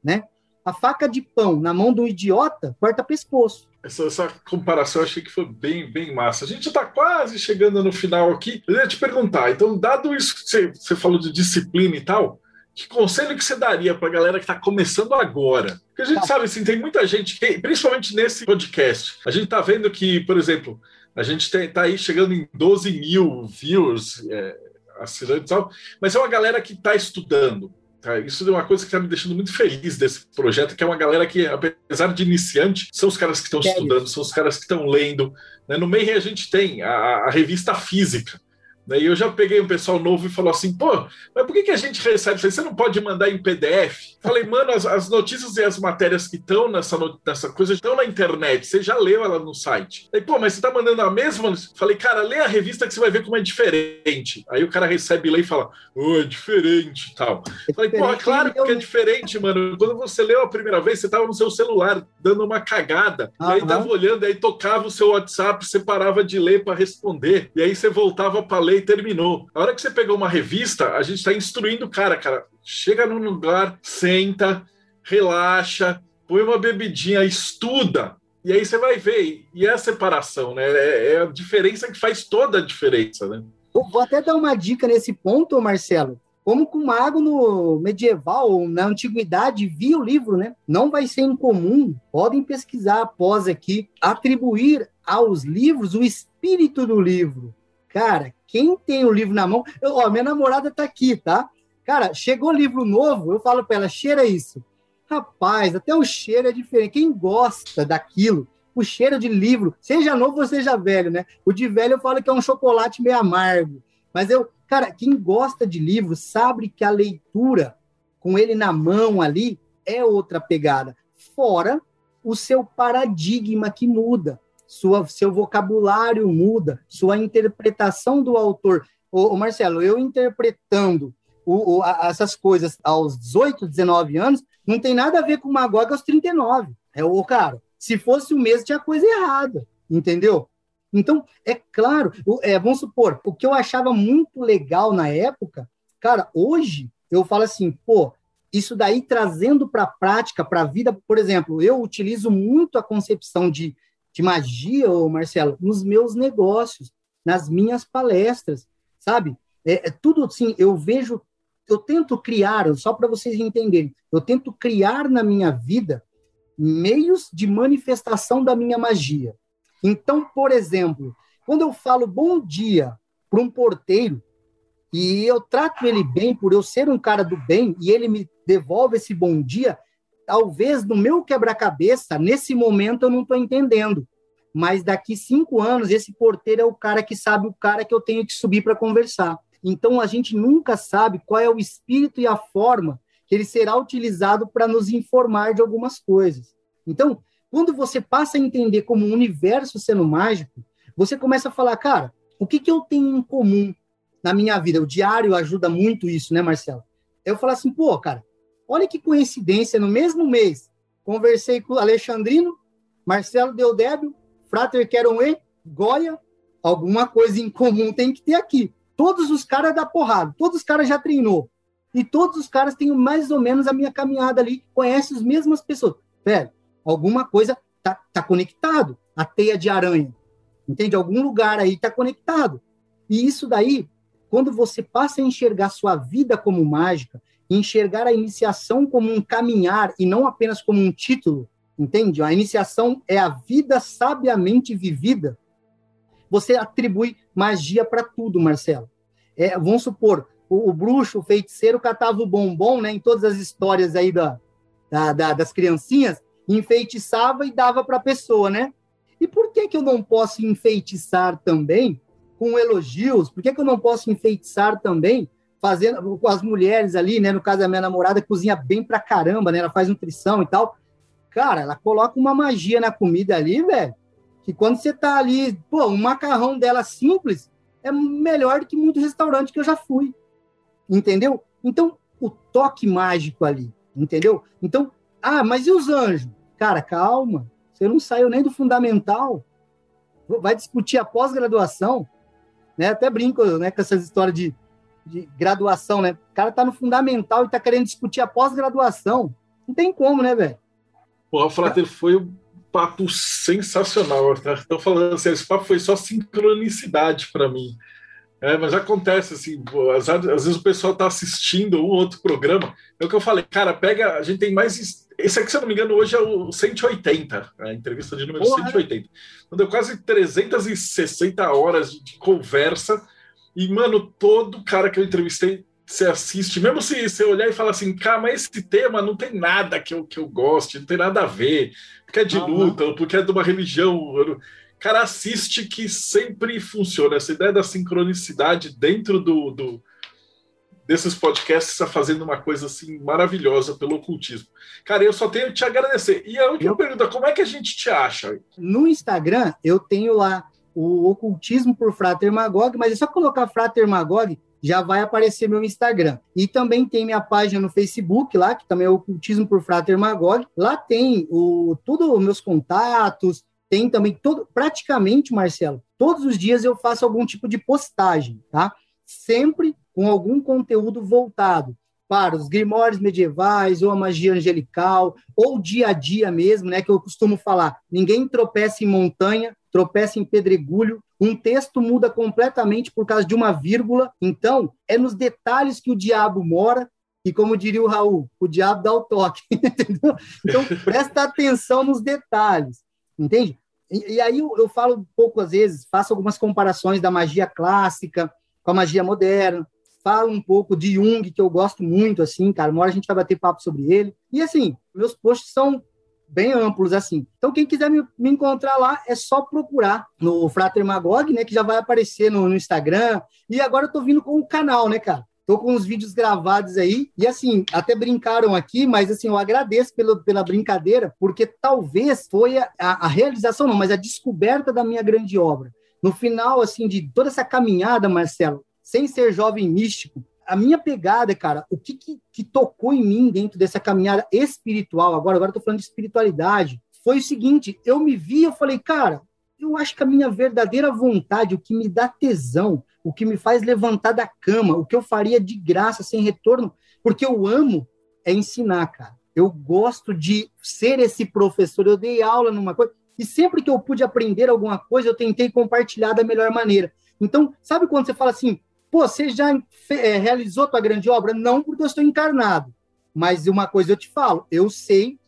né? A faca de pão na mão do idiota corta pescoço. Essa, essa, comparação eu achei que foi bem, bem massa. A gente está quase chegando no final aqui. Eu ia te perguntar, então, dado isso que você, você falou de disciplina e tal, que conselho que você daria para a galera que está começando agora? Porque a gente tá. sabe, assim, tem muita gente, que, principalmente nesse podcast, a gente está vendo que, por exemplo, a gente está aí chegando em 12 mil views, é, assinantes e tal, mas é uma galera que está estudando. Tá? Isso é uma coisa que está me deixando muito feliz desse projeto, que é uma galera que, apesar de iniciante, são os caras que estão estudando, são os caras que estão lendo. Né? No meio a gente tem a, a revista física, e eu já peguei um pessoal novo e falou assim: pô, mas por que, que a gente recebe? Você não pode mandar em PDF? Falei, mano, as, as notícias e as matérias que estão nessa, nessa coisa estão na internet. Você já leu ela no site. Aí, pô, mas você tá mandando a mesma? Falei, cara, lê a revista que você vai ver como é diferente. Aí o cara recebe, lê e fala: oh, é diferente e tal. É Falei, pô, claro que é diferente, mano. Quando você leu a primeira vez, você tava no seu celular dando uma cagada. Uhum. E aí tava olhando, aí tocava o seu WhatsApp, você parava de ler para responder. E aí você voltava para ler terminou. A hora que você pegou uma revista, a gente está instruindo o cara, cara. Chega num lugar, senta, relaxa, põe uma bebidinha, estuda. E aí você vai ver. E é a separação, né? É, é a diferença que faz toda a diferença, né? vou até dar uma dica nesse ponto, Marcelo. Como com o mago no medieval, na antiguidade, via o livro, né? Não vai ser incomum, podem pesquisar após aqui, atribuir aos livros o espírito do livro. Cara, quem tem o livro na mão. Eu, ó, minha namorada tá aqui, tá? Cara, chegou livro novo, eu falo para ela, cheira isso. Rapaz, até o cheiro é diferente. Quem gosta daquilo, o cheiro de livro, seja novo ou seja velho, né? O de velho eu falo que é um chocolate meio amargo. Mas eu, cara, quem gosta de livro sabe que a leitura, com ele na mão ali, é outra pegada. Fora o seu paradigma que muda sua, seu vocabulário muda, sua interpretação do autor. Ô, ô Marcelo, eu interpretando o, o, a, essas coisas aos 18, 19 anos, não tem nada a ver com Magog aos 39. É o cara, se fosse o mesmo, tinha coisa errada, entendeu? Então, é claro, é, vamos supor, o que eu achava muito legal na época, cara, hoje eu falo assim, pô, isso daí trazendo para a prática, para a vida, por exemplo, eu utilizo muito a concepção de de magia, ô Marcelo, nos meus negócios, nas minhas palestras, sabe? É, é tudo assim, eu vejo, eu tento criar, só para vocês entenderem, eu tento criar na minha vida meios de manifestação da minha magia. Então, por exemplo, quando eu falo bom dia para um porteiro e eu trato ele bem por eu ser um cara do bem e ele me devolve esse bom dia, talvez no meu quebra-cabeça, nesse momento eu não estou entendendo. Mas daqui cinco anos, esse porteiro é o cara que sabe o cara que eu tenho que subir para conversar. Então, a gente nunca sabe qual é o espírito e a forma que ele será utilizado para nos informar de algumas coisas. Então, quando você passa a entender como um universo sendo mágico, você começa a falar, cara, o que, que eu tenho em comum na minha vida? O diário ajuda muito isso, né, Marcelo? Eu falo assim, pô, cara, Olha que coincidência, no mesmo mês, conversei com Alexandrino, Marcelo Deodébio, Frater Queronê, Goya, alguma coisa em comum tem que ter aqui. Todos os caras da porrada, todos os caras já treinou. E todos os caras têm mais ou menos a minha caminhada ali, conhecem as mesmas pessoas. Velho, alguma coisa tá, tá conectado. A teia de aranha. Entende? Algum lugar aí tá conectado. E isso daí, quando você passa a enxergar sua vida como mágica, enxergar a iniciação como um caminhar e não apenas como um título, entende? A iniciação é a vida sabiamente vivida. Você atribui magia para tudo, Marcelo. É, vamos supor, o, o, bruxo, o feiticeiro, catava o bombom, né? Em todas as histórias aí da, da, da das criancinhas, enfeitiçava e dava para a pessoa, né? E por que, que eu não posso enfeitiçar também com elogios? Por que, que eu não posso enfeitiçar também fazendo com as mulheres ali, né? No caso da minha namorada, cozinha bem pra caramba, né? Ela faz nutrição e tal. Cara, ela coloca uma magia na comida ali, velho, que quando você tá ali, pô, um macarrão dela simples é melhor do que muito restaurante que eu já fui. Entendeu? Então, o toque mágico ali, entendeu? Então, ah, mas e os anjos? Cara, calma. Você não saiu nem do fundamental. Vai discutir a pós-graduação, né? Até brinco, né, com essas histórias de, de graduação, né? O cara tá no fundamental e tá querendo discutir a pós-graduação. Não tem como, né, velho? Porra, Frater, foi um papo sensacional. Estou falando assim, esse papo foi só sincronicidade para mim. É, mas acontece assim, às, às, vezes o pessoal está assistindo um outro programa. É o que eu falei, cara, pega, a gente tem mais. Esse aqui, se eu não me engano, hoje é o 180, a entrevista de número Porra. 180. Então deu quase 360 horas de conversa. E, mano, todo cara que eu entrevistei você assiste, mesmo se você olhar e falar assim, cara, mas esse tema não tem nada que eu, que eu goste, não tem nada a ver, porque é de luta, ou porque é de uma religião. Cara, assiste que sempre funciona. Essa ideia da sincronicidade dentro do, do desses podcasts está fazendo uma coisa assim maravilhosa pelo ocultismo. Cara, eu só tenho que te agradecer. E a última eu... pergunta, como é que a gente te acha? No Instagram, eu tenho lá o ocultismo por Frater Magog, mas é só colocar Frater Magog já vai aparecer meu Instagram. E também tem minha página no Facebook lá, que também é Ocultismo por Frater Magog. Lá tem o tudo os meus contatos, tem também todo praticamente, Marcelo, todos os dias eu faço algum tipo de postagem, tá? Sempre com algum conteúdo voltado para os grimórios medievais, ou a magia angelical, ou dia a dia mesmo, né, que eu costumo falar. Ninguém tropeça em montanha, tropeça em pedregulho, um texto muda completamente por causa de uma vírgula. Então, é nos detalhes que o diabo mora. E como diria o Raul, o diabo dá o toque. Então, presta atenção nos detalhes. Entende? E, e aí eu, eu falo um pouco, às vezes, faço algumas comparações da magia clássica com a magia moderna. Falo um pouco de Jung, que eu gosto muito, assim, cara. Uma hora a gente vai bater papo sobre ele. E, assim, meus posts são bem amplos assim. Então, quem quiser me, me, encontrar lá, é só procurar no Frater Magog, né, que já vai aparecer no, no Instagram. E agora eu tô vindo com o canal, né, cara? Tô com os vídeos gravados aí. E assim, até brincaram aqui, mas assim, eu agradeço pelo, pela brincadeira, porque talvez foi a, a, a realização, não, mas a descoberta da minha grande obra. No final, assim, de toda essa caminhada, Marcelo, sem ser jovem místico, a minha pegada, cara, o que, que, que, tocou em mim dentro dessa caminhada espiritual, agora, agora eu tô falando de espiritualidade, foi o seguinte, eu me vi, eu falei, cara, eu acho que a minha verdadeira vontade, o que me dá tesão, o que me faz levantar da cama, o que eu faria de graça, sem retorno, porque eu amo, é ensinar, cara. Eu gosto de ser esse professor, eu dei aula numa coisa, e sempre que eu pude aprender alguma coisa, eu tentei compartilhar da melhor maneira. Então, sabe quando você fala assim, Pô, você já é, realizou tua grande obra? Não, porque eu estou encarnado. Mas uma coisa eu te falo, eu sei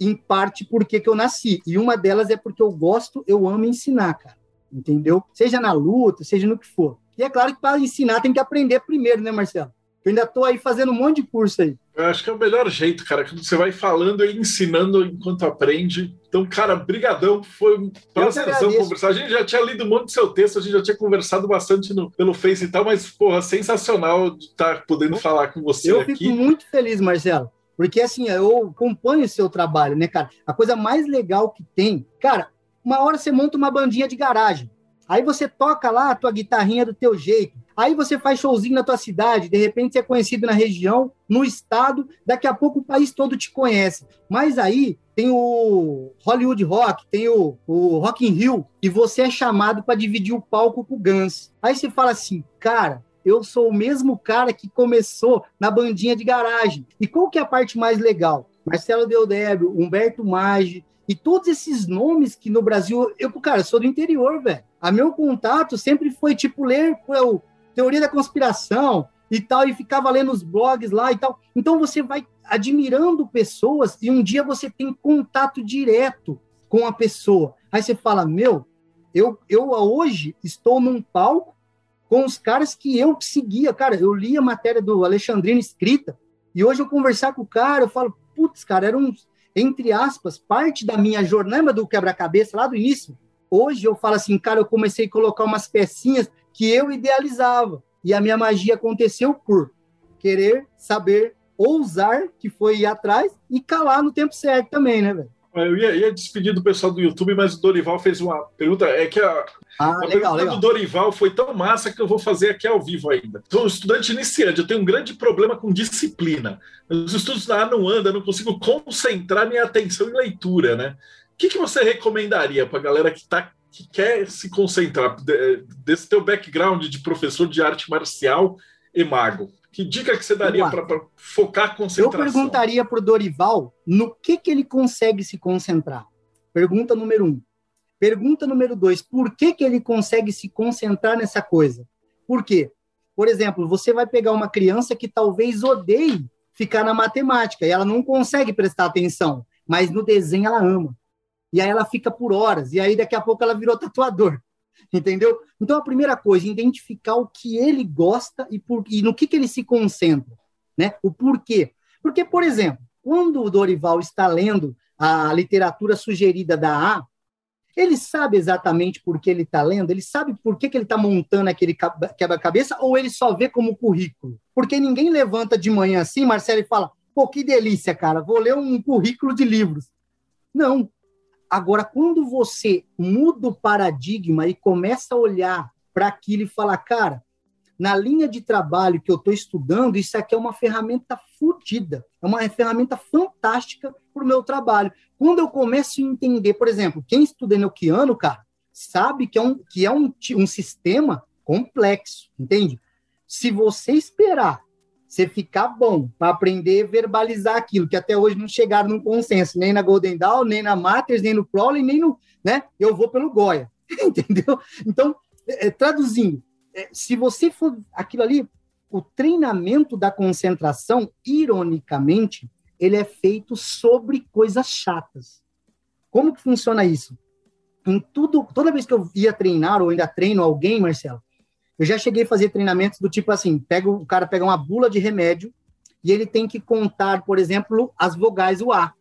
em parte por que, que eu nasci. E uma delas é porque eu gosto, eu amo ensinar, cara. Entendeu? Seja na luta, seja no que for. E é claro que para ensinar tem que aprender primeiro, né, Marcelo? Eu ainda estou aí fazendo um monte de curso aí. Eu acho que é o melhor jeito, cara, você vai falando e ensinando enquanto aprende. Então, cara, brigadão, foi um prazerzão conversar. A gente já tinha lido um monte do seu texto, a gente já tinha conversado bastante no, pelo Face e tal, mas, porra, sensacional estar tá podendo falar com você eu aqui. Eu fico muito feliz, Marcelo, porque, assim, eu acompanho o seu trabalho, né, cara? A coisa mais legal que tem, cara, uma hora você monta uma bandinha de garagem, aí você toca lá a tua guitarrinha do teu jeito, Aí você faz showzinho na tua cidade, de repente você é conhecido na região, no estado, daqui a pouco o país todo te conhece. Mas aí tem o Hollywood Rock, tem o, o Rock in Rio, e você é chamado para dividir o palco com o Guns. Aí você fala assim, cara, eu sou o mesmo cara que começou na bandinha de garagem. E qual que é a parte mais legal? Marcelo Deodébio, Humberto Maggi, e todos esses nomes que no Brasil, eu, cara, sou do interior, velho. A meu contato sempre foi tipo ler eu, teoria da conspiração e tal, e ficava lendo os blogs lá e tal. Então você vai admirando pessoas e um dia você tem contato direto com a pessoa. Aí você fala: Meu, eu, eu hoje estou num palco com os caras que eu seguia. Cara, eu li a matéria do Alexandrino escrita, e hoje eu conversar com o cara, eu falo, putz, cara, era um, entre aspas, parte da minha jornada do quebra-cabeça lá do início. Hoje eu falo assim, cara, eu comecei a colocar umas pecinhas que eu idealizava. E a minha magia aconteceu por querer, saber, ousar, que foi ir atrás, e calar no tempo certo também, né, velho? Eu ia, ia, despedir do pessoal do YouTube, mas o Dorival fez uma pergunta. É que a, ah, a legal, pergunta legal. do Dorival foi tão massa que eu vou fazer aqui ao vivo ainda. Sou um estudante iniciante, eu tenho um grande problema com disciplina. Os estudos A não andam, eu não consigo concentrar minha atenção em leitura, né? O que, que você recomendaria para a galera que, tá, que quer se concentrar desse teu background de professor de arte marcial e mago? Que dica que você daria para focar a concentração? Eu perguntaria para o Dorival no que, que ele consegue se concentrar. Pergunta número um. Pergunta número dois, por que, que ele consegue se concentrar nessa coisa? Por quê? Por exemplo, você vai pegar uma criança que talvez odeie ficar na matemática e ela não consegue prestar atenção, mas no desenho ela ama. E aí ela fica por horas, e aí daqui a pouco ela virou tatuador entendeu? Então, a primeira coisa, identificar o que ele gosta e, por, e no que, que ele se concentra, né? O porquê. Porque, por exemplo, quando o Dorival está lendo a literatura sugerida da A, ele sabe exatamente por que ele está lendo, ele sabe por que, que ele está montando aquele quebra-cabeça, ou ele só vê como currículo? Porque ninguém levanta de manhã assim, Marcelo, e fala, pô, que delícia, cara, vou ler um currículo de livros. Não, Agora, quando você muda o paradigma e começa a olhar para aquilo e falar, cara, na linha de trabalho que eu estou estudando, isso aqui é uma ferramenta fodida, é uma ferramenta fantástica para o meu trabalho. Quando eu começo a entender, por exemplo, quem estuda enoquiano, cara, sabe que é um, que é um, um sistema complexo, entende? Se você esperar você ficar bom para aprender a verbalizar aquilo, que até hoje não chegaram num consenso, nem na Golden Dawn, nem na Matters, nem no Crowley, nem no, né? Eu vou pelo Goya, entendeu? Então, é, é, traduzindo, é, se você for aquilo ali, o treinamento da concentração, ironicamente, ele é feito sobre coisas chatas. Como que funciona isso? Em tudo, toda vez que eu ia treinar ou ainda treino alguém, Marcelo, eu já cheguei a fazer treinamentos do tipo assim, pega, o cara pega uma bula de remédio e ele tem que contar, por exemplo, as vogais, o A.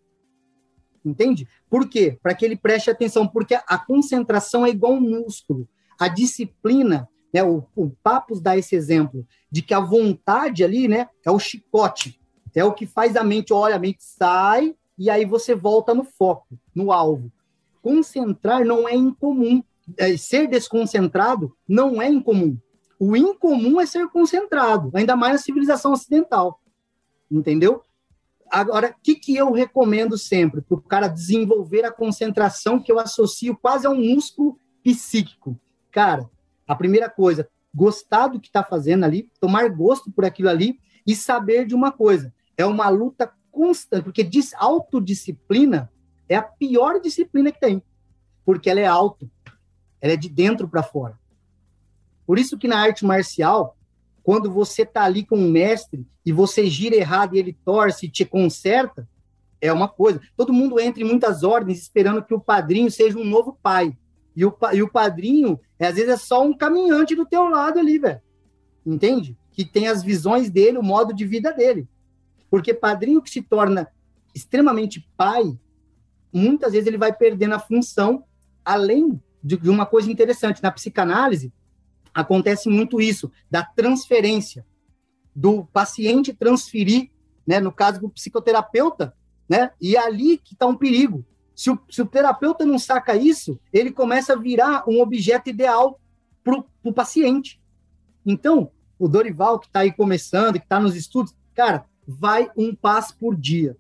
Entende? Por quê? Para que ele preste atenção, porque a concentração é igual um músculo. A disciplina, né, o, o Papos dá esse exemplo, de que a vontade ali, né, é o chicote, é o que faz a mente, olha, a mente sai e aí você volta no foco, no alvo. Concentrar não é incomum. É, ser desconcentrado não é incomum. O incomum é ser concentrado, ainda mais na civilização ocidental. Entendeu? Agora, o que, que eu recomendo sempre? Para o cara desenvolver a concentração, que eu associo quase a um músculo psíquico. Cara, a primeira coisa, gostar do que está fazendo ali, tomar gosto por aquilo ali e saber de uma coisa. É uma luta constante, porque autodisciplina é a pior disciplina que tem, porque ela é auto, ela é de dentro para fora. Por isso que na arte marcial, quando você tá ali com um mestre e você gira errado e ele torce e te conserta, é uma coisa. Todo mundo entra em muitas ordens esperando que o padrinho seja um novo pai. E o, e o padrinho, às vezes, é só um caminhante do teu lado ali, velho. Entende? Que tem as visões dele, o modo de vida dele. Porque padrinho que se torna extremamente pai, muitas vezes ele vai perdendo a função, além de uma coisa interessante. Na psicanálise, acontece muito isso, da transferência, do paciente transferir, né, no caso do psicoterapeuta, né, e é ali que está um perigo. Se o, se o, terapeuta não saca isso, ele começa a virar um objeto ideal para o paciente. Então, o Dorival, que está aí começando, que está nos estudos, cara, vai um passo por dia.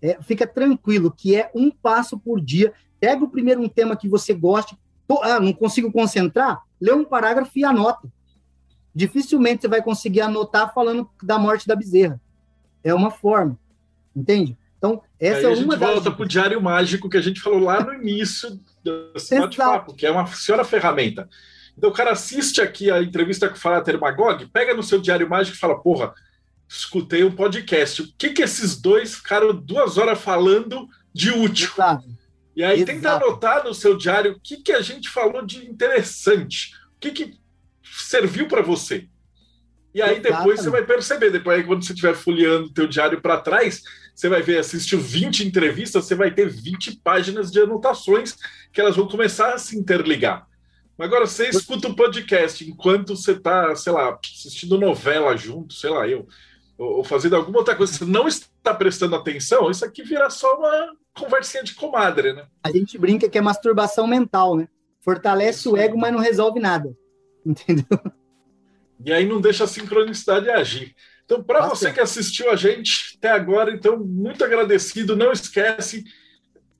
É, fica tranquilo que é um passo por dia. Pega o primeiro um tema que você goste. Tô, ah, não consigo concentrar? Lê um parágrafo e anota. Dificilmente você vai conseguir anotar falando da morte da bezerra. É uma forma, entende? Então, essa Aí é uma uma a gente das... volta para o diário mágico que a gente falou lá no início desse bate-papo, que é uma senhora ferramenta. Então, o cara assiste aqui a entrevista com o Frater Magog, pega no seu diário mágico e fala, porra, escutei um podcast. O que que esses dois ficaram duas horas falando de útil? Exato. E aí Exato. tenta anotar no seu diário o que, que a gente falou de interessante, o que, que serviu para você. E aí depois Exatamente. você vai perceber, depois quando você estiver folheando o teu diário para trás, você vai ver, assistiu 20 entrevistas, você vai ter 20 páginas de anotações que elas vão começar a se interligar. Agora, você escuta o podcast enquanto você está, sei lá, assistindo novela junto, sei lá, eu, ou fazendo alguma outra coisa, você não está prestando atenção, isso aqui vira só uma conversinha de comadre, né? A gente brinca que é masturbação mental, né? Fortalece o ego, mas não resolve nada. Entendeu? E aí não deixa a sincronicidade agir. Então, para você que assistiu a gente até agora, então, muito agradecido. Não esquece,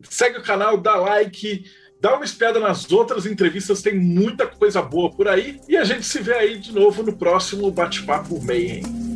segue o canal, dá like, dá uma espiada nas outras entrevistas, tem muita coisa boa por aí. E a gente se vê aí de novo no próximo Bate-Papo Mayhem.